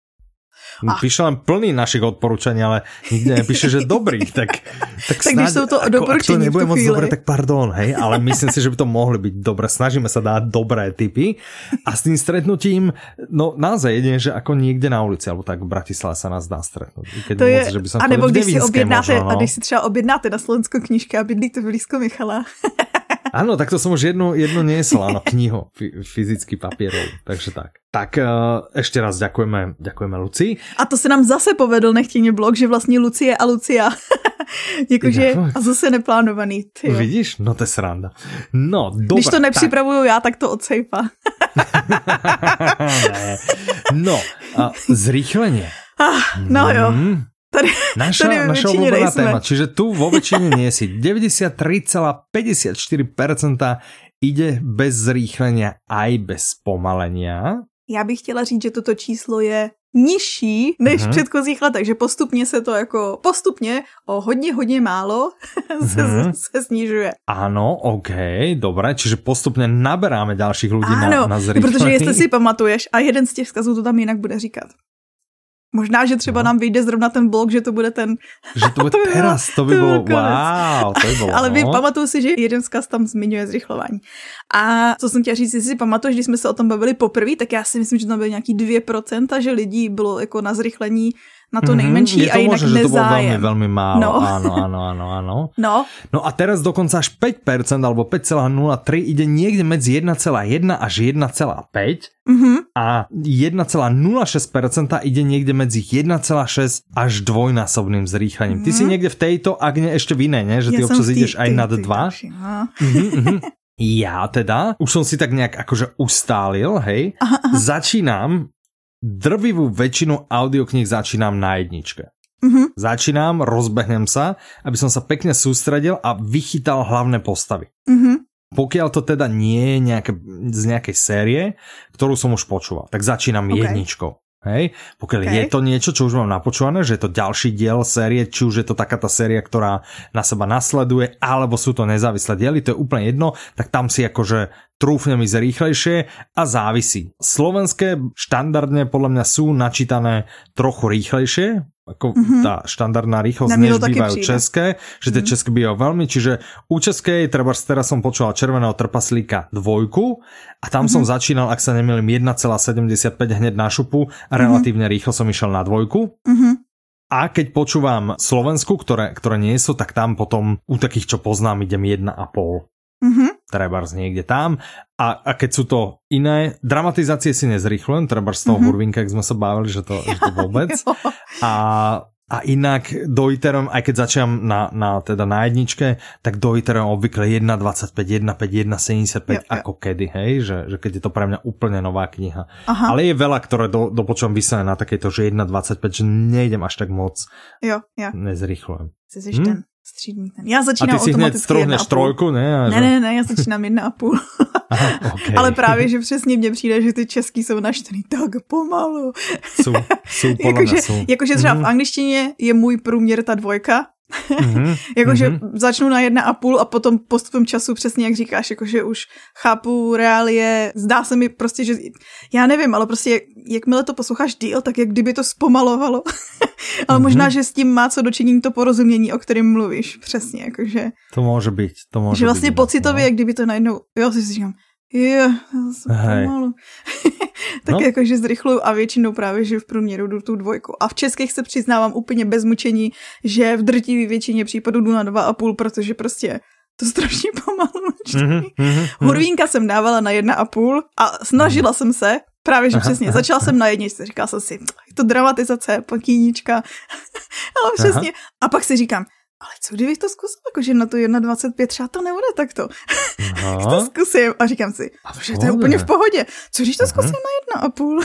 a... Píše len plný našich odporúčaní, ale nikde nepíše, že dobrý. Tak, tak, tak snáď, sú to ako, ak to nebude moc dobre, tak pardon, hej, ale myslím si, že by to mohli byť dobre. Snažíme sa dať dobré typy a s tým stretnutím, no naozaj jedine, že ako niekde na ulici, alebo tak v Bratislave sa nás dá stretnúť. Keď to je, moc, že by som a nebo když si objednáte, možno, no. a když si třeba objednáte na Slovensku knižky a bydlíte blízko Michala. Áno, tak to som už jednu, jednu niesol, áno, knihu, fyzicky papierov, takže tak. Tak uh, ešte raz ďakujeme, ďakujeme Luci. A to se nám zase povedl nechtěně blog, že vlastně Lucie a Lucia. Jakože a zase neplánovaný. Tyjo. Vidíš? No to je sranda. No, dobrá, Když to nepřipravuju tak... já, tak to od sejfa. No, uh, zrýchlenie. Ah, no jo. Mm, Tady, naša, tady naša obľúbená téma, čiže tu vo väčšine nie si. 93,54% ide bez zrýchlenia aj bez pomalenia. Já bych chtěla říct, že toto číslo je nižší než uh-huh. v předchozích letech, že postupně se to jako postupně o hodně, hodně málo se, uh-huh. se snižuje. Ano, OK, dobré, čiže postupně naberáme dalších lidí na, na zrýchlení. protože jestli si pamatuješ, a jeden z těch vzkazů to tam jinak bude říkat. Možná, že třeba no. nám vyjde zrovna ten blog, že to bude ten... Že to bude to by teraz, to by bylo, wow, to by bylo. Ale vy no. pamatuju si, že jeden zkaz tam zmiňuje zrychlování. A co jsem chtěla říct, jestli si pamatuješ, když jsme se o tom bavili poprvé, tak já si myslím, že tam byly nějaký 2%, že lidí bylo jako na zrychlení na to mhm, nejmenší mm-hmm, je to a jinak možné, nezájem. že to bolo veľmi, veľmi málo. No. Áno, áno, áno, áno. No. no a teraz dokonca až 5% alebo 5,03 ide niekde medzi 1,1 až 1,5 mm-hmm. a 1,06% ide niekde medzi 1,6 až dvojnásobným zrýchlením. Mm-hmm. Ty si mhm. niekde v tejto, ak nie ešte v inej, ne? že ty ja občas ideš aj nad 2. Mm-hmm, mm-hmm. Ja teda, už som si tak nejak akože ustálil, hej, aha, aha. začínam drvivú väčšinu audiokníh začínam na jedničke. Mm-hmm. Začínam, rozbehnem sa, aby som sa pekne sústredil a vychytal hlavné postavy. Mm-hmm. Pokiaľ to teda nie je nejaké, z nejakej série, ktorú som už počúval, tak začínam okay. jedničkou. Hej? Pokiaľ okay. je to niečo, čo už mám napočúvané, že je to ďalší diel série, či už je to taká tá séria, ktorá na seba nasleduje, alebo sú to nezávislé diely, to je úplne jedno, tak tam si akože trúfnem ísť rýchlejšie a závisí. Slovenské štandardne podľa mňa sú načítané trochu rýchlejšie, ako mm-hmm. tá štandardná rýchlosť, než bývajú přijde. české, že tie mm-hmm. české bývajú veľmi, čiže u českej, treba teraz som počúval Červeného trpaslíka dvojku a tam mm-hmm. som začínal, ak sa nemýlim, 1,75 hneď na šupu a relatívne mm-hmm. rýchlo som išiel na dvojku. Mm-hmm. A keď počúvam Slovensku, ktoré, ktoré nie sú, tak tam potom u takých, čo poznám, idem 1,5. Mm-hmm. Trebárs niekde tam. A, a keď sú to iné, dramatizácie si nezrýchlujem, trebárs z toho mm-hmm. hurvinka, ak sme sa bavili, že to, že to vôbec. A a inak doiterom, aj keď začínam na, na, teda na jedničke, tak doiterom obvykle 1.25, 1.5, 1.75 ako kedy, hej, že, že keď je to pre mňa úplne nová kniha. Aha. Ale je veľa, ktoré do, dopočujem vyslené na takéto, že 1.25, že nejdem až tak moc. Jo, jo. Nezrychlujem. Jsi hm? ten střídný ten. Já začínám A ty si hned strohneš trojku, ne? A že... Ne, ne, ne, já začínám jedna a půl. Aha, okay. Ale právě, že přesně mně přijde, že ty český jsou naštvaný tak pomalu. Jsou, jsou jakože, jakože třeba mm. v mhm. angličtině je můj průměr ta dvojka, Mm-hmm. jakože mm-hmm. začnu na jedna a půl a potom postupem času přesně jak říkáš, jakože už chápu reálie, zdá se mi prostě, že já nevím, ale prostě jakmile to posloucháš díl, tak jak kdyby to zpomalovalo. ale mm-hmm. možná, že s tím má co dočinění to porozumění, o kterém mluvíš, přesně, jakože. To může být, to může Že vlastně být, no. pocitově, no. jak kdyby to najednou, jo, si říkám, jo, pomalu. tak no. jakože zrychluju a většinou právě, že v průměru jdu tu dvojku. A v českých se přiznávám úplně bez mučení, že v drtivé většině případů jdu na dva a půl, protože prostě to strašně pomalu mm-hmm, mm-hmm. Hurvínka jsem dávala na jedna a půl a snažila mm. jsem se, právě že aha, přesně, aha, začala aha. jsem na jedničce, říkala jsem si, je to dramatizace, pakínička, ale přesně. Aha. A pak si říkám, ale co kdybych to zkusil, jakože na to 1,25 třeba to nebude takto. to zkusím a říkám si, a že to je úplně v pohodě. Co když to zkusím Aha. na 1,5?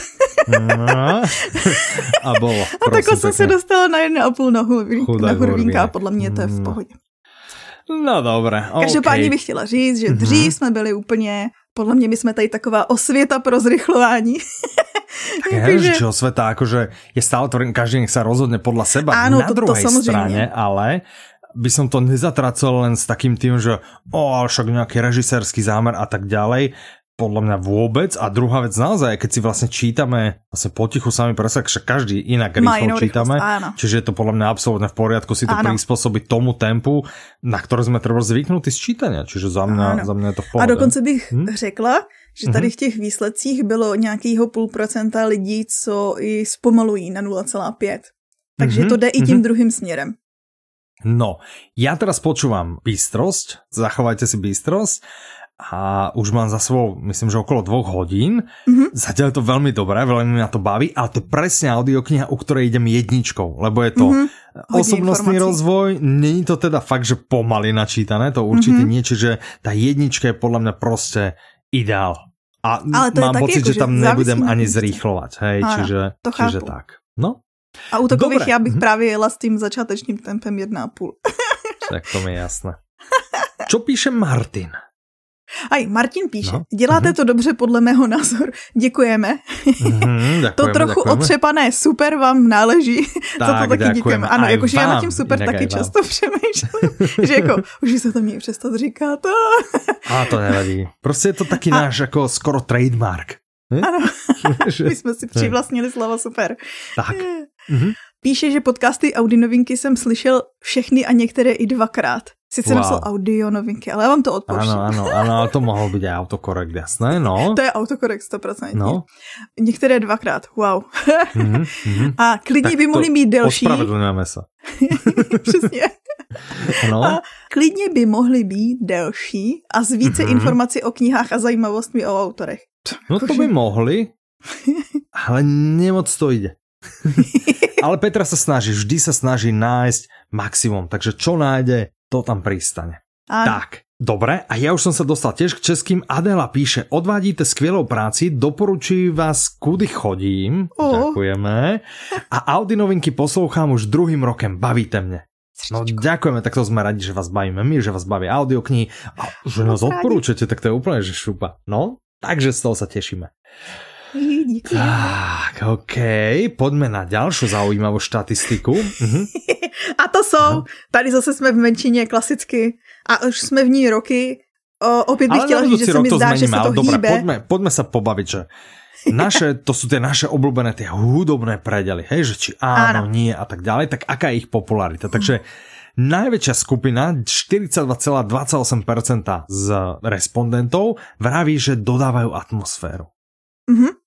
a bolo. A takhle jsem se dostala na 1,5 na, hurvínka, na hurvínka a podle mě to je v pohodě. No dobré, okay. Každopádně bych chtěla říct, že dřív mm-hmm. jsme byli úplně, podle mě my jsme tady taková osvěta pro zrychlování. Je, že... čo sveta, akože je stále tvorím, každý nech sa rozhodne podľa seba. Áno, Na to, druhej to strane, ale by som to nezatracol len s takým tým, že o, ale však nejaký režisérsky zámer a tak ďalej. Podľa mňa vôbec. A druhá vec naozaj, keď si vlastne čítame vlastne potichu sami pre sa, však každý inak rýchlo čítame. Áno. Čiže je to podľa mňa absolútne v poriadku si to áno. prispôsobiť tomu tempu, na ktoré sme treba zvyknutí z čítania. Čiže za mňa, za mňa je to v pohode. A dokonce bych hm? řekla, že tady mhm. v těch výsledcích bylo nějakýho půl procenta lidí, co i zpomalují na 0,5. Takže mm-hmm. to jde i tím mm-hmm. druhým směrem. No, ja teraz počúvam bystrosť, zachovajte si bystrosť a už mám za sebou, myslím, že okolo dvoch hodín. Mm-hmm. Zatiaľ je to veľmi dobré, veľmi ma to baví, ale to je presne audiokniha, u ktorej idem jedničkou, lebo je to mm-hmm. osobnostný rozvoj, není to teda fakt, že pomaly načítané, to určite mm-hmm. nie, čiže tá jednička je podľa mňa proste ideál. A ale to mám pocit, že tam nebudem ani zrýchlovať, hej, Áno, čiže, to čiže tak. No, a u takových Dobre. já bych právě jela s tím začátečním tempem 1,5. tak to mi je jasné. Čo píše Martin? Aj, Martin píše, no. děláte uh-huh. to dobře podle mého názoru, děkujeme. Uh-huh, děkujeme to trochu děkujeme. otřepané super vám náleží, tak, za to taky děkujeme. Ano, jakože já nad tím super taky často přemýšlím, že jako, už se to mějí přestat říkat. A to nevadí. Prostě je to taky A... náš jako skoro trademark. Hm? Ano, my jsme si přivlastnili slovo super. Tak. Mm-hmm. Píše, že podcasty Audi novinky jsem slyšel všechny a některé i dvakrát. Sice wow. napsal audio novinky, ale já vám to odpouštím. Ano, ano, ano, ale to mohlo být autokorekt, jasné, no. To je autokorekt 100%. No. Některé dvakrát, wow. Mm-hmm. A klidně tak by mohly být delší. Ospravedlňujeme se. Přesně. No. A klidně by mohly být delší a z více mm-hmm. informací o knihách a zajímavostmi o autorech. No to by mohli, ale nemoc to ide. Ale Petra sa snaží, vždy sa snaží nájsť maximum, takže čo nájde, to tam pristane. Áno. Tak, dobre, a ja už som sa dostal tiež k českým. Adela píše, odvádíte skvělou práci, doporučujem vás, kudy chodím. Oh. Ďakujeme. A Audi novinky poslouchám už druhým rokem, bavíte mne. No ďakujeme, tak to sme radi, že vás bavíme my, že vás baví audioknihy a že nás odporúčate, tak to je úplne že šupa. No, takže z toho sa tešíme. Tak, OK, poďme na ďalšiu zaujímavú štatistiku. Mhm. a to jsou, tady zase jsme v menšině klasicky a už jsme v ní roky. O, opět bych chtěla říct, že se mi zdá, že se to dobré, hýbe. Poďme, poďme sa pobaviť, že naše, to sú tie naše obľúbené tie hudobné predely, hej, že či áno, áno, nie a tak ďalej, tak aká je ich popularita? Takže Najväčšia skupina, 42,28% z respondentov, vraví, že dodávajú atmosféru. Mhm.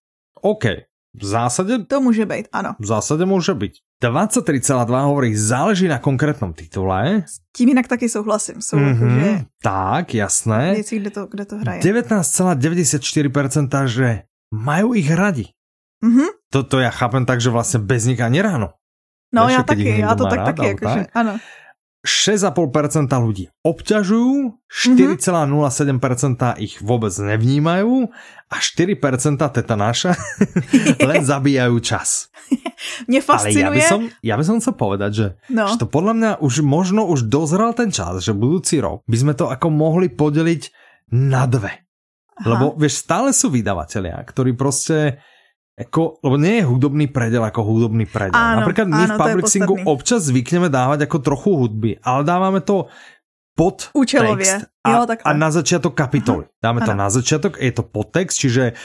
OK, v zásade... To může být, ano. V zásade může být. 23,2 hovorí, záleží na konkrétnom titule. S tím jinak taky souhlasím. Jsou mm-hmm. jakože Tak, jasné. věci, kde to, kde to hraje. 19,94%, že majú ich radi. Mhm. Toto ja chápem tak, že vlastne bez nich ani ráno. No keď ich taky, někdo to tak rád, taky, jakože, tak? Ano. 6,5% ľudí obťažujú, Mhm. 4,07% ich vôbec nevnímajú a 4% teta naša len zabíjajú čas. Mě Ale ja fascinuje, by, som, ja by som chcel povedať, že, No. že to podľa mňa už možno už dozrel ten čas, že budúci rok by sme to ako mohli podeliť na dve. Aha. Lebo vieš, stále sú vydavatelia, ktorí proste ako, lebo nie je hudobný predel ako hudobný predel. Áno, Napríklad my áno, v to Publixingu podstatný. občas zvykneme dávať ako trochu hudby, ale dávame to pod Účelově. text a, Jo, a na začiatok kapitoly. Dáme to Áno. na začiatok, je to podtext, čiže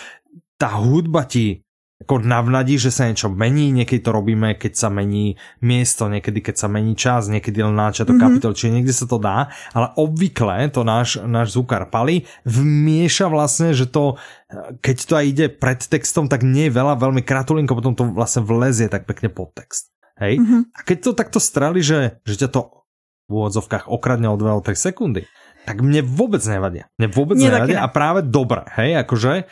tá hudba ti ako navnadí, že sa niečo mení, niekedy to robíme, keď sa mení miesto, niekedy keď sa mení čas, niekedy len na začiatok mm-hmm. kapitol, čiže niekde sa to dá, ale obvykle to náš, náš zvukár Pali vmieša vlastne, že to, keď to aj ide pred textom, tak nie je veľa, veľmi kratulinko, potom to vlastne vlezie tak pekne pod text. Hej? Mhm. A keď to takto strali, že, že ťa to v úvodzovkách okradne o 2 o 3 sekundy, tak mne vôbec nevadia. Mne vôbec nevadia ne. a práve dobre, hej, akože,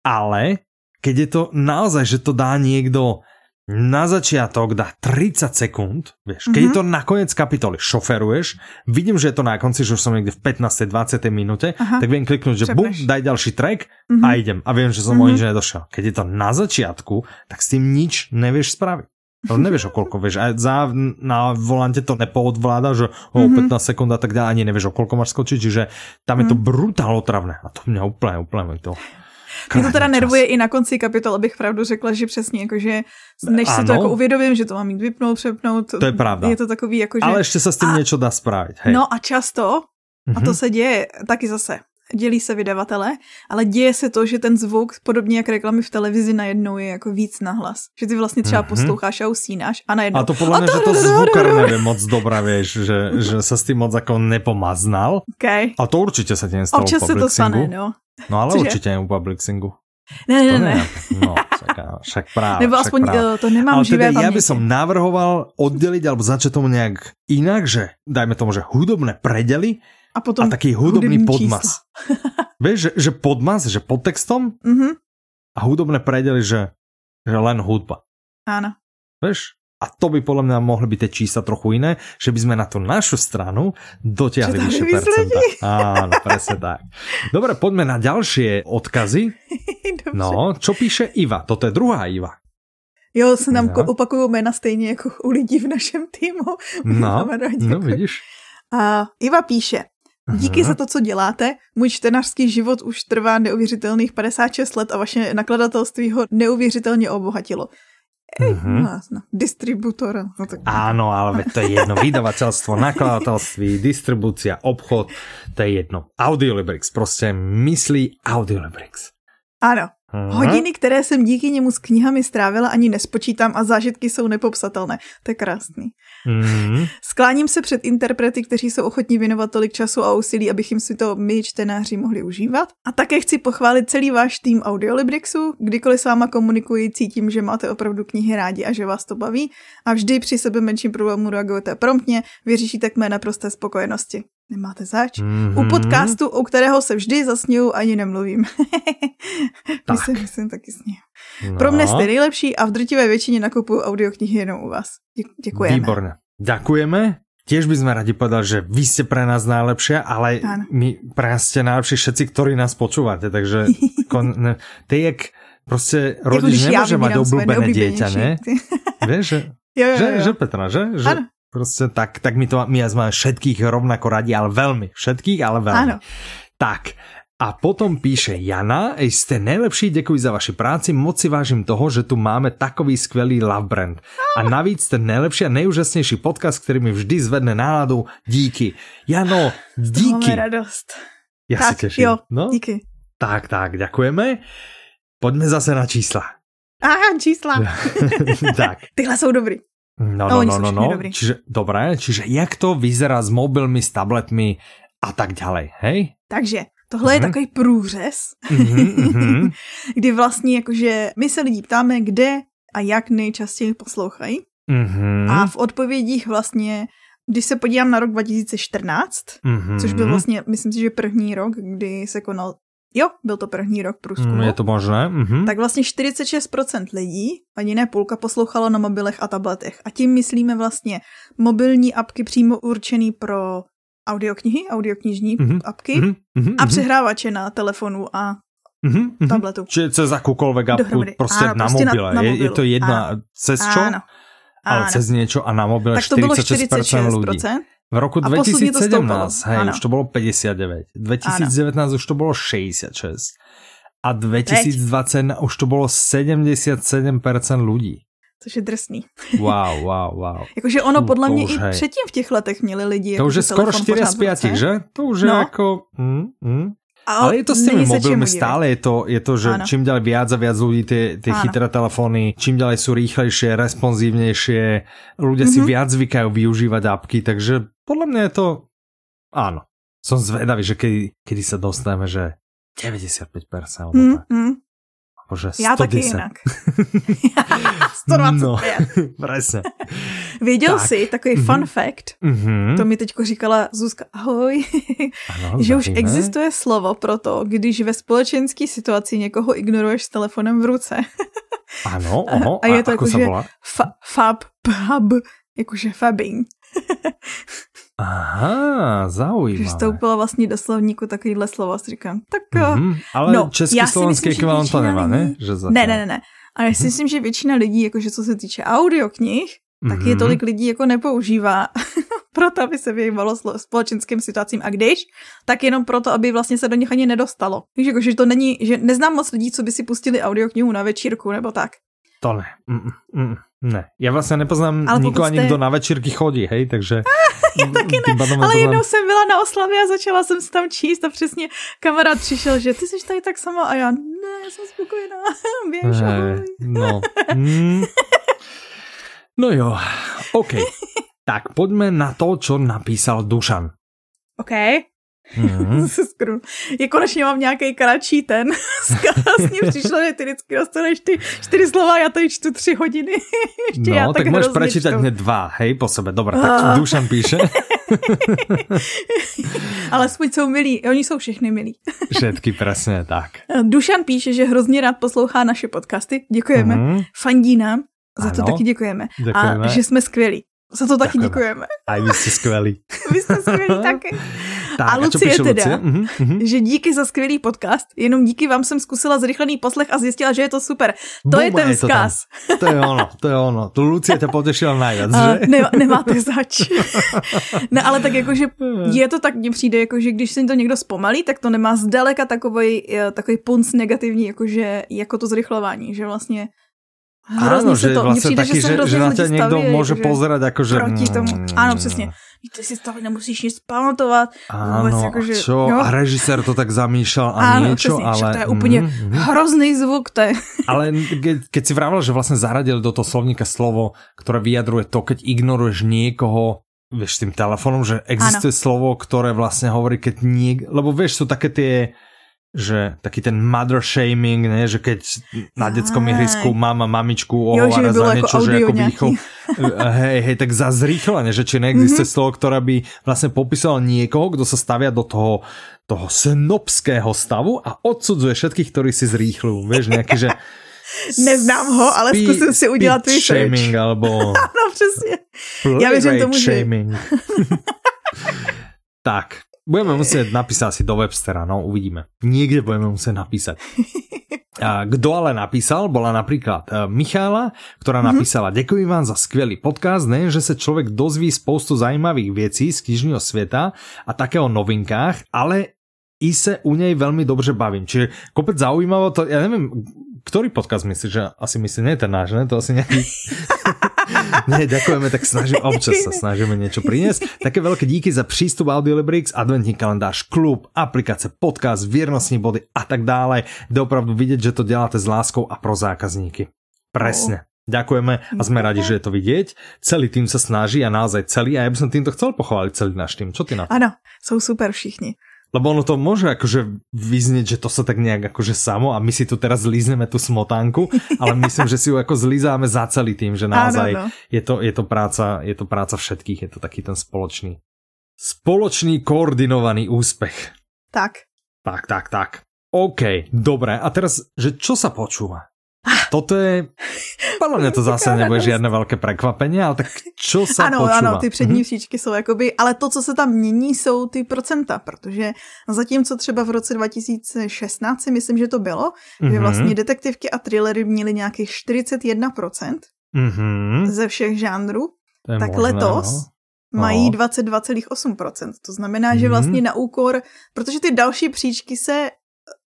ale keď je to naozaj, že to dá niekto na začiatok dá 30 sekúnd, vieš, keď Mhm. je to na koniec kapitoly, šoferuješ, vidím, že je to na konci, že už som niekde v 15. 20. minúte, Aha. tak viem kliknúť, že bum, daj ďalší track Mhm. a idem. A viem, že som Mhm. o nič nedošiel. Keď je to na začiatku, tak s tým nič nevieš spraviť. To nevieš o koľko, vieš, a za, na volante to nepoodvláda, že o Mhm. 15 sekúnd a tak ďalej, ani nevieš o koľko máš skočiť, čiže tam je to brutál otravné a to mňa úplne, úplne to... Mě to teda čas. nervuje i na konci kapitol, abych pravdu řekla, že přesně, jakože než si to Ano. jako uvědomím, že to mám mít vypnout, přepnout. To je pravda. Je to takový jako, že... Ale ešte sa s A- niečo dá spraviť, hej. No a často, a to Mhm. se děje taky zase, dělí se vydavatele, ale děje se to, že ten zvuk, podobně jak reklamy v televizi, najednou je jako víc nahlas. Že ty vlastně třeba Mhm. posloucháš a usínáš a najednou... A to podľa mňa, že to zvukar nevie moc dobré, vieš, že, že sa s tým moc ako nepomaznal. Okay. A to určite sa ti nestalo Občas se to stane, no. No ale Cože? určite nie u Publixingu. Ne, ne, ne. No, však, práve. Nebo však aspoň práve. eh, to nemám Ale živé teda ja by som navrhoval oddeliť alebo začať tomu nejak inak, že dajme tomu, že hudobné predely A potom a taký hudobný podmas. Vieš, že, že podmas, že pod textom Mhm, a hudobné predely, že, že len hudba. áno. Vieš? A to by podľa mňa mohli byť tie čísla trochu iné, že by sme na tú našu stranu dotiahli vyššie percenta. Áno, presne tak. Dobre, poďme na ďalšie odkazy. No, čo píše Iva? Toto je druhá Iva. Jo, se nám ko- opakují jména stejně jako u lidí v našem týmu. No, no vidíš. A Iva píše, díky Aha. za to, co děláte. Můj čtenářský život už trvá neuvěřitelných 56 let a vaše nakladatelství ho neuvěřitelně obohatilo. Ej, Mhm. no, jasno. Distributor. No, tak... Áno, ale to je jedno. Vydavateľstvo, nakladatelství, distribúcia, obchod, to je jedno. Audiolibrix, proste myslí Audiolibrix. Ano. Mhm. Hodiny, které jsem díky němu s knihami strávila, ani nespočítám a zážitky jsou nepopsatelné. To je krásný. Mhm. Skláním se před interprety, kteří jsou ochotní věnovat tolik času a úsilí, abychom si to my, čtenáři, mohli užívat. A také chci pochválit celý váš tým Audiolibrixu. Kdykoliv s váma komunikuji, cítím, že máte opravdu knihy rádi a že vás to baví. A vždy při sebe menším problému reagujete promptně, vyřešíte k mé naprosté spokojenosti. Nemáte zač? Mhm. U podcastu, u kterého se vždy zasněju, ani nemluvím. Tak. myslím, myslím taky sně. No. Pro mne jste nejlepší a v drtivé většině nakupuju audioknihy jenom u vás. Dě- děkujeme. Výborne. Ďakujeme. Tiež by sme radi povedali, že vy ste pre nás najlepšia, ale Áno. my pre nás ste najlepší všetci, ktorí nás počúvate, takže kon, ne, to je jak proste rodič nemôže mať vybírám svoje obľúbené dieťa, ne? Vieš, že, Jo, jo, že, jo. že Petra, že? že Áno. Proste tak, tak my to my máme všetkých rovnako radi, ale veľmi. Všetkých, ale veľmi. Áno. Tak, a potom píše Jana, "Ej, ste najlepší, ďakujem za vaši práci, moc si vážim toho, že tu máme takový skvelý love brand. A navíc ten najlepší a nejúžasnejší podcast, ktorý mi vždy zvedne náladu. Díky. Jano, Máme díky. radost. Ja tak, si teším. jo, no? díky. Tak, tak, ďakujeme. Poďme zase na čísla. Aha, čísla. tak. Tyhle jsou dobrý. No, No, no, no, no, dobrý. Čiže, dobré, čiže jak to vyzerá s mobilmi, s tabletmi a tak ďalej, hej? Takže tohle je Mhm. takový průřez, Mhm, mhm. kdy vlastně jakože my se lidí ptáme, kde a jak nejčastěji poslouchají. Mm-hmm. A v odpovědích vlastně, když se podívám na rok 2014, Mm-hmm. což byl vlastně, myslím si, že první rok, kdy se konal, jo, byl to první rok průzkumu, Mm, je to možné? Mm-hmm. tak vlastně 46% lidí, ani ne půlka, poslouchalo na mobilech a tabletech. A tím myslíme vlastně mobilní apky přímo určený pro audioknihy, audioknižní Mhm. apky Mm-hmm. Mm-hmm. a přehrávače na telefonu a mm-hmm. tabletu. Čiže cez akúkoľvek apku, Áno, na prostě na- mobile. na je, je mobilu. to jedno, cez čo? Áno. Ale Áno. cez niečo a na mobile Tak to bylo 46% ľudí. 46%. V roku A postupne to 2017, stoupalo. hej, Áno. už to bolo 59. 2019 už to bolo 66. A 2020 už to bolo 77% ľudí. Což je drsný. Wow, wow, wow. Jakože ono Fú, podle mě i hej. předtím v těch letech měli lidi. To už je skoro telefon 4 pořád z v ruce. 5, že? To už je No. ako... Mm, mm. A Ale je to s tými mobilmi stále, je to, je to že Áno. čím ďalej viac a viac ľudí tie, tie chytré telefóny, čím ďalej sú rýchlejšie, responsívnejšie, ľudia Mhm. si viac zvykajú využívať apky, takže podľa mňa je to, áno, som zvedavý, že kedy, kedy sa dostaneme, že 95% alebo Hmm, tak, hmm. alebo že 110. Já taky jinak. 125. No, presne. Věděl Tak. jsi takový Mhm. fun fact, Mhm. to mi teďko říkala Zuzka, ahoj, Ano, že už zavíme. existuje slovo pro to, když ve společenské situaci někoho ignoruješ s telefonem v ruce. Ano, oho, A je to ako jako, sa že fa- fab, pub, jakože fabbing. Aha, Že zaujímavé. vstoupilo vlastně do slovníku takovýhle slovo. Si říkám, tak mm-hmm. Mhm, ale No, český já si slovenský myslím, že ekvivalent to nemá, ne? Že ne, ne, ne, ne. Ale já si myslím, že většina lidí, jakože co se týče audioknih, tak je Mhm. tolik lidí jako nepoužívá proto, aby se vyhýbalo společenským situacím. A když, tak jenom proto, aby vlastně se do nich ani nedostalo. Víš, jakože to není, že neznám moc lidí, co by si pustili audioknihu na večírku nebo tak. To ne. Mm, mm, ne. Ja vlastne nepoznám Ale nikoho pokud ani, ste- kto na večírky chodí, hej, takže... ja taky ne, Ale jednou jsem byla na oslavě a začala jsem si tam číst a přesně kamarád přišel, že ty jsi tady tak sama a já, ne, jsem spokojená, běž, ahoj. No. Mm. No jo, OK. Tak poďme na to, čo napísal Dušan. OK. Mhm. Skru. Je konečně mám nějaký kratší ten vzkaz. Mně přišlo, že ty vždycky dostaneš ty čtyři slova, já tady čtu tři hodiny. Ještě já No, tak, tak môžeš hrozně prečítať hneď dva, hej, po sebe. Dobre, tak Ah. Dušan píše. Ale aspoň jsou milí. Oni jsou všechny milí. Všetky presne tak. Dušan píše, že hrozně rád poslouchá naše podcasty. Děkujeme. Mhm. Fandí nám. Za to Ano. taky děkujeme. Děkujeme. A že jsme skvělí. Za to taky Děkujeme. děkujeme. Aj vy ste skvelí. Vy jste skvělí taky. Tak, A Lucie píše teda? Lucie? Mhm, mhm. Že díky za skvělý podcast. Jenom díky vám jsem zkusila zrychlený poslech a zjistila, že je to super. To je Bum, ten je to tam. vzkaz. To je ono, to je ono. Tu Lucie ťa potešila najviac, že? Nemá, nemáte zač. ne, ale tak jakože je to tak, mně přijde, jakože když se to někdo zpomalí, tak to nemá zdaleka takový, takový punc negativní, jakože jako to zrychlování, že vlastně hrozně Áno, že to, vlastne taký, že že, že na ťa niekto staví, môže jakože pozerať ako, že... proti tomu. mm, Ano, přesně. Ty si z toho nemusíš nic pamatovat. Vůbec Áno, jakože, čo? jo. A režisér to tak zamýšľal a Áno, niečo, však ale... to je úplně mm, mm. hrozný zvuk, to je. Ale keď, keď si vravel, že vlastne zaradili do toho slovníka slovo, ktoré vyjadruje to, keď ignoruješ niekoho, vieš, tým telefónom, že existuje slovo, ktoré vlastne hovorí, keď nie... Lebo vieš, sú také tie že taký ten mother shaming, ne, že keď na detskom ihrisku mama mamičku ohovára za niečo, že ako výchov, hej, hej, tak za zrýchlenie, že či neexistuje Mhm. mm-hmm. slovo, ktoré by vlastne popísalo niekoho, kto sa stavia do toho, toho synopského stavu a odsudzuje všetkých, ktorí si zrýchľujú. Vieš, nejaký, že Neznám ho, ale speed- zkusím si udělat research. shaming, alebo No přesně. Ja věřím tomu, že- shaming. tak, budeme musieť napísať asi do Webstera, no uvidíme. Niekde budeme musieť napísať. Kto ale napísal, bola napríklad e, Michála, ktorá napísala Ďakujem vám za skvelý podcast, ne, že sa človek dozví spoustu zajímavých vecí z knižního sveta a také o novinkách, ale i se u nej veľmi dobře bavím. Čiže kopec zaujímavo to, ja neviem, ktorý podcast myslíš, že asi myslí, nie je ten náš, ne? To asi nejaký... Nie, ďakujeme, tak snažím, občas sa snažíme niečo priniesť. Také veľké díky za prístup Audiolibrix, adventní kalendář, klub, aplikace, podcast, viernostní body a tak dále, kde opravdu vidieť, že to děláte s láskou a pro zákazníky. Presne. Ďakujeme a sme radi, že je to vidieť. Celý tým sa snaží a naozaj celý a ja by som týmto chcel pochváliť celý náš tým. Čo ty na to? Ano, jsou super všichni. Lebo ono to môže akože vyznieť, že to sa tak nejak akože samo a my si tu teraz zlízneme tú smotánku, ale myslím, že si ju ako zlízáme za celý tým, že naozaj áno, no. je, to, je, to práca, je to práca všetkých, je to taký ten spoločný spoločný koordinovaný úspech. Tak. Tak, tak, tak. OK, dobre. A teraz, že čo sa počúva? Toto je... Podľa mňa to zase nebude žiadne veľké prekvapení, ale tak čo sa ano, počúva? Ano, ty přední příčky jsou jakoby, ale to, co se tam mění, jsou ty procenta, protože zatímco třeba v roce 2016 si myslím, že to bylo, mm-hmm. že mhm. vlastně detektivky a thrillery měly nějakých 41% mm-hmm. ze všech žánrů, tak možné, letos no. mají 22,8%. To znamená, že mhm. vlastně na úkor, protože ty další příčky se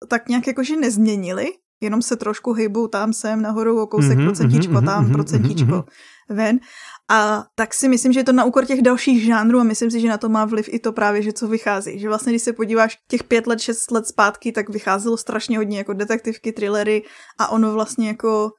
tak nějak jakože nezměnily, jenom se trošku hejbou tam sem nahoru o kousek mm-hmm, procentíčko, mm-hmm, tam procentíčko mm-hmm. ven. A tak si myslím, že je to na úkor těch dalších žánrů a myslím si, že na to má vliv i to právě, že co vychází. Že vlastně, když se podíváš těch pět let, šest let zpátky, tak vycházelo strašně hodně jako detektivky, thrillery a ono vlastně jako...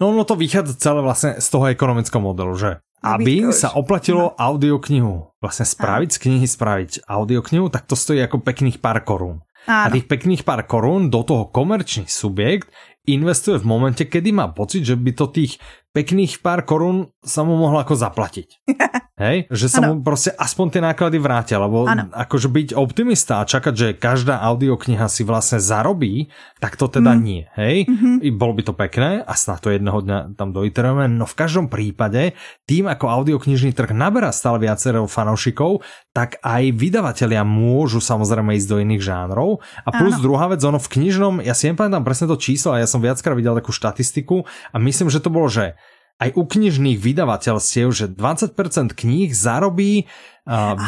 No ono to vychádza celé vlastně z toho ekonomického modelu, že aby sa oplatilo no. audioknihu, vlastne spraviť z knihy, spraviť audioknihu, tak to stojí ako pekných pár korún. Áno. A tých pekných pár korún do toho komerčný subjekt investuje v momente, kedy má pocit, že by to tých pekných pár korún sa mu mohlo ako zaplatiť. Hej? Že sa ano. mu proste aspoň tie náklady vrátia, lebo ano. akože byť optimista a čakať, že každá audiokniha si vlastne zarobí, tak to teda mm. nie. Hej? Mm-hmm. I bolo by to pekné a snad to jedného dňa tam doiterujeme, no v každom prípade tým, ako audioknižný trh naberá stále viacero fanoušikov, tak aj vydavatelia môžu samozrejme ísť do iných žánrov. A plus ano. druhá vec, ono v knižnom, ja si nepamätám presne to číslo, a ja som viackrát videl takú štatistiku a myslím, že to bolo, že aj u knižných vydavateľstiev, že 20% kníh zarobí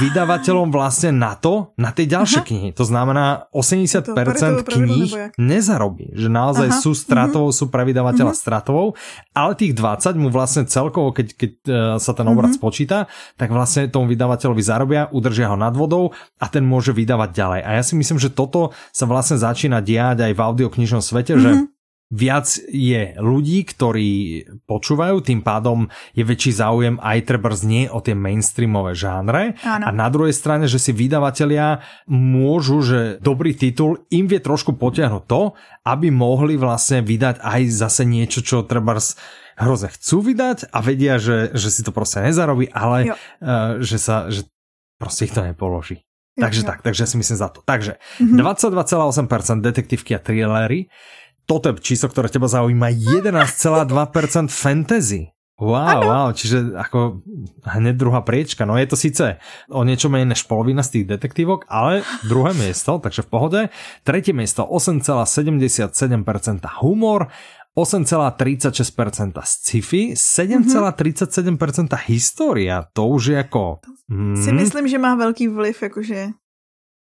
vydavateľom vlastne na to, na tie ďalšie Aha. knihy. To znamená 80% to, kníh nezarobí, že naozaj Aha. sú stratovou, sú pre vydavateľa uh-huh. stratovou, ale tých 20 mu vlastne celkovo, keď, keď e, sa ten obrad uh-huh. spočíta, tak vlastne tomu vydavateľovi zarobia, udržia ho nad vodou a ten môže vydávať ďalej. A ja si myslím, že toto sa vlastne začína diať aj v audioknižnom svete, uh-huh. že viac je ľudí, ktorí počúvajú, tým pádom je väčší záujem aj treba nie o tie mainstreamové žánre. Áno. A na druhej strane, že si vydavatelia môžu, že dobrý titul im vie trošku potiahnuť to, aby mohli vlastne vydať aj zase niečo, čo treba hrozne chcú vydať a vedia, že, že si to proste nezarobí, ale uh, že sa že proste ich to nepoloží. Jo, takže jo. tak, takže si myslím za to. Takže mm-hmm. 22,8% detektívky a thrillery, toto číslo, ktoré teba zaujíma, 11,2% fantasy. Wow, ano. wow, čiže ako hneď druhá priečka. No je to síce o niečo menej než polovina z tých detektívok, ale druhé miesto, takže v pohode. Tretie miesto 8,77% humor, 8,36% sci-fi, 7,37% história. To už je ako... Mm. Si myslím, že má velký vliv, jakože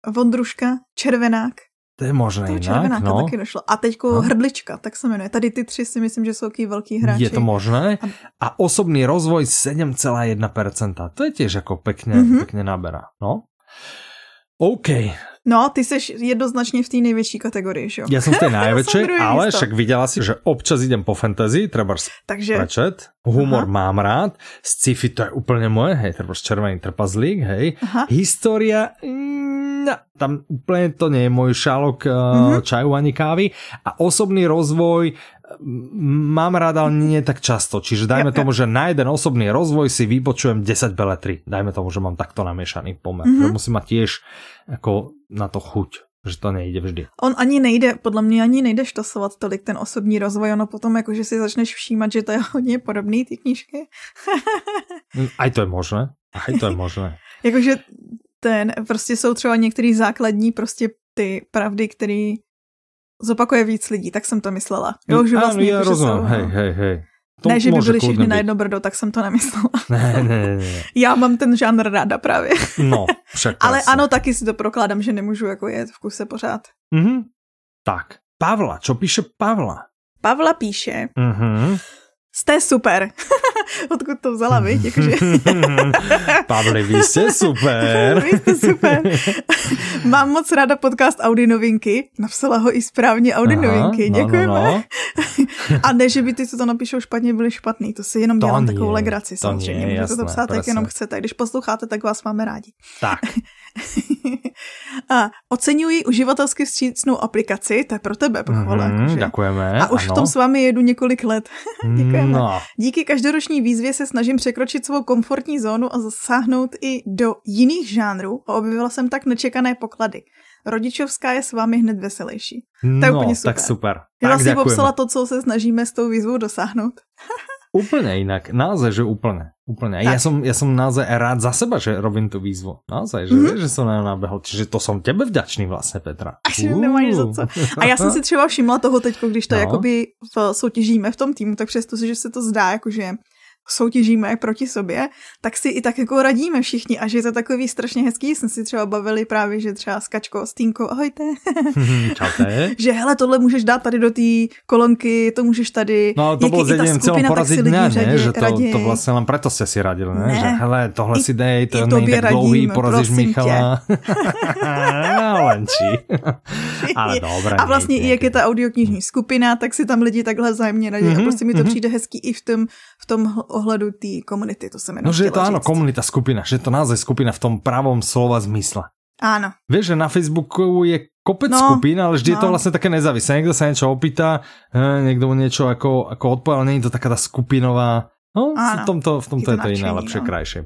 Vondruška, Červenák. To je možné to jinak, no. taky došlo. A teďko no. hrdlička, tak se jmenuje. Tady ty tři si myslím, že jsou taký velký hráči. Je to možné. A osobný rozvoj 7,1%. To je tiež ako pekne, mm-hmm. pekne naberá. No. OK. No, ty jsi jednoznačně v té největší kategorii, že jo? Já jsem v té největší, ale místo. však viděla si, že občas idem po fantasy, treba Takže... prečet. Humor Aha. mám rád, sci-fi to je úplně moje, hej, treba červený trpazlík, hej. Aha. História, no, tam úplne to nie je môj šálok uh, mm-hmm. čaju ani kávy. A osobný rozvoj mám rád, ale nie tak často. Čiže dajme tomu, že na jeden osobný rozvoj si vypočujem 10 beletry. Dajme tomu, že mám takto namiešaný pomer. Mm-hmm. Že musím mať tiež ako na to chuť že to nejde vždy. On ani nejde, podle mě ani nejde štosovat tolik ten osobní rozvoj, ono potom jako, že si začneš všímat, že to je hodně podobný ty knížky. Aj to je možné, aj to je možné. Jakože ten, prostě jsou třeba některý základní prostě ty pravdy, které zopakuje víc lidí, tak jsem to myslela. Jo, že vlastně, ja jako, rozumím, jsou, hej, hej, hej. To ne, že by byli všichni na jedno brdo, tak jsem to nemyslela. Ne, ne, ne. Já mám ten žánr ráda právě. No, však Ale ano, taky si to prokládám, že nemůžu jako jet v kuse pořád. Mm-hmm. Tak, Pavla, čo píše Pavla? Pavla píše, mm-hmm. jste super. Odkud to vzala, viď? Jakože... Pavli, vy jste super. vy jste super. Mám moc ráda podcast Audi novinky. Napsala ho i správně Audi Aha, novinky. No, Děkujeme. No, no. A ne, že by ty, co to napíšou špatně, byli špatný. To si jenom dělám takovou legraci, samozřejmě. Můžete to psát, jak jenom chcete. Když posloucháte, tak vás máme rádi. Tak. a oceňuji uživatelsky vstřícnou aplikaci, to je pro tebe pochvala. Mhm, jakože. Děkujeme. A už v ano. tom s vámi jedu několik let. Děkujeme. No. Díky každoroční výzvě se snažím překročit svou komfortní zónu a zasáhnout i do jiných žánrů a objevila jsem tak nečekané poklady. Rodičovská je s vámi hned veselější. To je no, úplně super. tak super. Já tak vlastně ďakujeme. popsala to, co se snažíme s tou výzvou dosáhnout. Úplne inak, naozaj, že úplne. Úplne. Ja Tak. som, ja som naozaj rád za seba, že robím tú výzvu. Naozaj, že, Mhm. mm-hmm. že som na nabehol. Čiže to som tebe vďačný vlastne, Petra. Až nemáš za co. A já jsem si třeba všimla toho teď, když to No. jakoby v, soutěžíme v tom týmu, tak přesto, že se to zdá, jakože soutěžíme proti sobě, tak si i tak jako radíme všichni a že je to takový strašně hezký. Jsme si třeba bavili právě, že třeba s Kačkou, s Týnkou, ahojte, Čaute. že hele, tohle můžeš dát tady do té kolonky, to můžeš tady. No to bolo je i ta zjediným celom skupina, tak poraziť dňa, radě- Že to, to raději- vlastne len preto ste si radili, ne? Ne. Že hele, tohle I- si dej, to je tak dlouhý, radím, porazíš prosím Michala. no, len či. Ale dobré. A vlastně i jak je ta audioknižní skupina, tak si tam lidi takhle vzájemně radí. Mhm, A prostě mi to mhm. přijde hezký i v tom, v tom ohledu té komunity, to se mi No, že je to áno, komunita, skupina, že je to naozaj skupina v tom pravom slova zmysle. Áno. Vieš, že na Facebooku je kopec No, skupín, ale vždy je to no. vlastne také nezávislé. Niekto sa niečo opýta, niekto mu niečo ako, ako odpovedal, nie je to taká tá skupinová... No, v Áno. tomto, v tomto Je je to iné, lepšie, no. krajšie.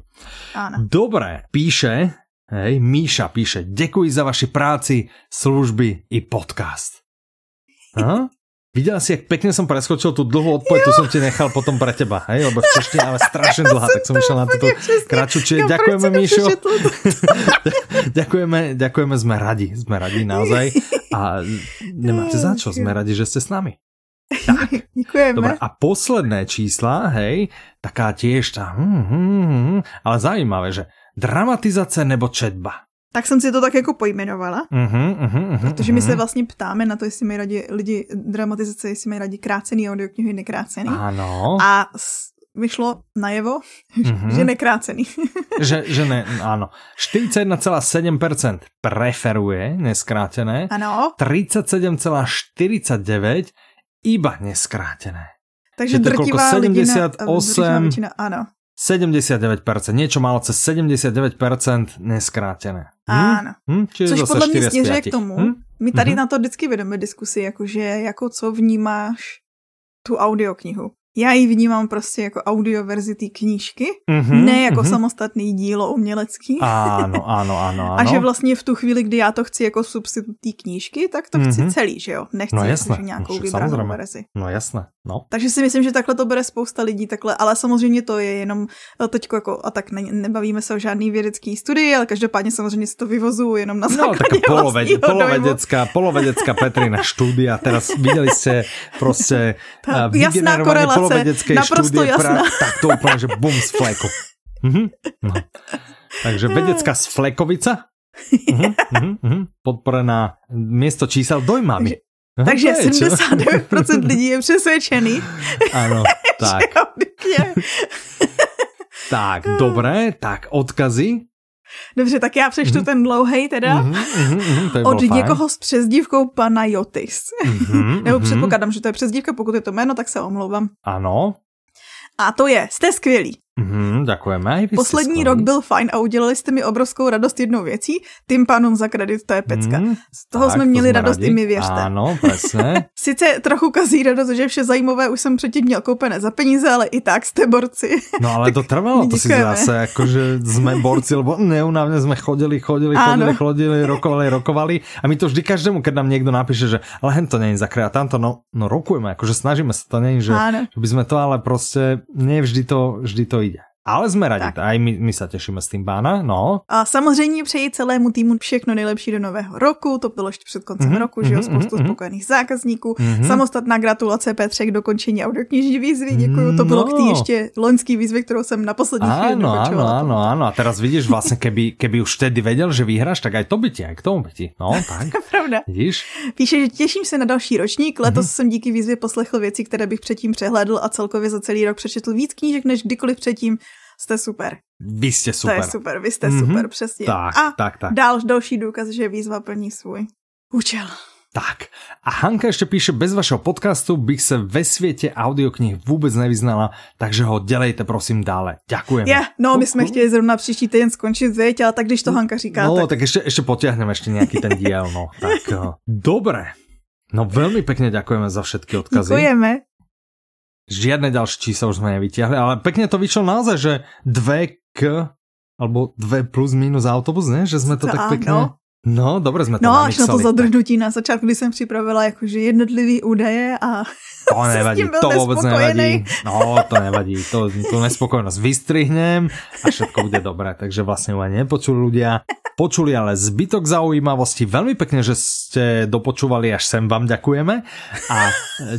Áno. Dobre, píše, hej, Míša píše, děkuji za vaši práci, služby i podcast. Aha? Videla si, jak pekne som preskočil tú dlhú odpoveď, tu som ti nechal potom pre teba, hej, lebo v češtine ale strašne dlhá, tak som išiel na túto kratšiu, čiže ďakujeme, Míšo. ďakujeme, ďakujeme, sme radi, sme radi naozaj a nemáte za čo, sme radi, že ste s nami. Tak, Děkujeme. Dobre, a posledné čísla, hej, taká tiež tá, hm, hm, hm, ale zaujímavé, že dramatizace nebo četba. Tak jsem si to tak jako pojmenovala, Uh-huh, uh-huh, uh-huh, protože my se vlastně ptáme na to, jestli mají rádi lidi dramatizace, jestli mají rádi krácený audioknihy, nekrácený. Áno, A vyšlo najevo, Mhm. že nekrácený. že, že ne, áno. 41,7% preferuje neskrátené, ano, 37,49% iba neskrátené. takže drtivá lidina, 78? drtivá většina, ano. 79%, niečo málo cez 79% neskrátené. Áno. Hm? Čiže Což podle mě 4 z směřuje 5. k tomu, Hm? my tady Mhm. na to vždycky vedeme diskusi, jakože jako co vnímáš tu audioknihu. Já ji vnímám prostě jako audioverzi té knížky, Mhm, ne jako mhm. samostatný dílo umělecký. Áno, áno, áno. A že vlastně v tu chvíli, kdy já to chci jako substitut té knížky, tak to chci Mhm. celý, že jo? Nechci No no, jasné, nějakou no vybranou verzi. No jasné, no. Takže si myslím, že takhle to bere spousta lidí, takhle, ale samozřejmě to je jenom teď jako, a tak ne, nebavíme se o žádný vědecký studii, ale každopádně samozřejmě si to vyvozuju jenom na No, základě taká poloved, vlastního dojmu. polovedecká, polovedecká Petrina štúdia. Teraz videli ste proste uh, jasná vygenerovanie naprosto štúdie. jasná. tak to úplne, že bum z fleku. Mhm, no. Takže vedecká z flekovica. Mhm, mhm, mhm. Podporená miesto čísel dojmami. Aha, Takže to je čo? 79% lidí je přesvědčený, Áno, tak, tak, dobré, tak odkazy. Dobře, tak já přečtu ten dlouhej teda. Mhm, mhm, mhm, to je Od někoho s přezdívkou Panayotis. Mhm, Nebo mhm. předpokládám, že to je přezdívka, pokud je to jméno, tak se omlouvám. Áno, A to je, jste skvělí. Aj vy ste Poslední rok byl fajn a udělali jste mi obrovskou radost jednou věcí, tím pánům za kredit, to je pecka. Mhm, Z toho tak, jsme to měli sme radost radi. i my, věřte. Presne. Sice trochu kazí radost, že vše zajímavé už jsem předtím měl koupené za peníze, ale i tak jste borci. No ale to trvalo, to si zase, akože sme borci, lebo neunávne sme chodili, chodili, chodili, Áno. chodili, rokovali, rokovali a my to vždy každému, keď nám niekto napíše, že ale hen to není zakryá tamto, no, no rokujeme, akože snažíme sa, to není, že, Áno. že by sme to, ale proste nevždy to, vždy to. Ale sme radi, Tak. aj my, my sa tešíme s tým pána, no. A samozřejmě přeji celému týmu všechno nejlepší do nového roku, to bylo ještě před koncem Mhm, roku, že jo, mhm, spoustu mhm, spokojených zákazníků. Mhm. Samostatná gratulace Petře k dokončení audioknižní výzvy, děkuju, to bylo k té No. ještě loňský výzvy, kterou jsem na poslední chvíli dokončovala. áno, áno. A teraz vidíš vlastne, keby, keby už vtedy vedel, že vyhráš, tak aj to by ti, aj k tomu by ti. No, tak. Pravda. Vidíš? Píše, že těším se na další ročník. Letos Mhm. jsem díky výzvě poslechl věci, které bych předtím přehlédl a celkově za celý rok přečetl víc knížek než kdykoliv předtím. Jste super. Vy ste To super. je super, vy jste Mhm. super, přesně. Tak, a tak, tak. dál další důkaz, že výzva plní svůj účel. Tak. A Hanka ešte píše, bez vašeho podcastu bych se ve světě audioknih vůbec nevyznala, takže ho dělejte prosím dále. Ďakujem. Ja, no my jsme chtěli zrovna příští týden skončit, viete, ale tak když to Hanka říká, No, tak... tak ešte, ešte potiahneme ešte nejaký ten diel, no. Tak, eh, dobre. No veľmi pekne ďakujeme za všetky odkazy. Děkujeme. Žiadne ďalšie čísla už sme nevytiahli, ale pekne to vyšlo naozaj, že dve k alebo dve plus minus autobus, ne? Že sme to To tak pekne... No, dobre sme to No až na to zadrhnutí na začátku, kdy jsem připravila jakože jednotlivý údaje a To nevadí, to vôbec nespokojený. nevadí. No, to nevadí, to, tú nespokojnosť vystrihnem a všetko bude dobré, takže vlastne ju nepočuli ľudia. Počuli ale zbytok zaujímavosti. Veľmi pekne, že ste dopočúvali až sem, vám ďakujeme a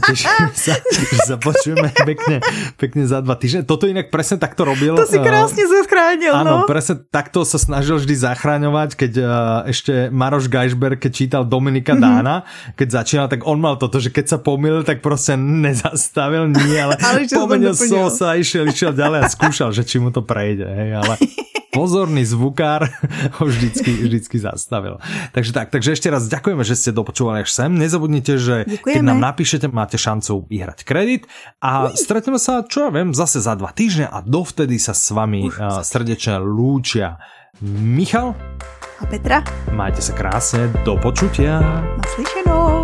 tešíme sa, že sa počujeme pekne, pekne za dva týždne. Toto inak presne takto robil. to si eh, krásně zachránil, Áno, no. presne takto sa snažil vždy zachraňovať, keď uh, ešte Maroš Geisberg, keď čítal Dominika Mhm. mm-hmm. Dána, keď začínal, tak on mal toto, že keď sa pomýlil, tak proste nezastavil, nie, ale, Ale pomenil doplnil. so sa, išiel, išiel ďalej a skúšal, že či mu to prejde, hej, ale pozorný zvukár ho vždycky, vždycky zastavil. Takže tak, takže ešte raz ďakujeme, že ste dopočúvali až sem. Nezabudnite, že keď Ďakujeme. nám napíšete, máte šancu vyhrať kredit a stretneme sa, čo ja viem, zase za dva týždne a dovtedy sa s vami uh, srdečne lúčia Michal, A Petra, majte sa krásne, do počutia. naslyšenou.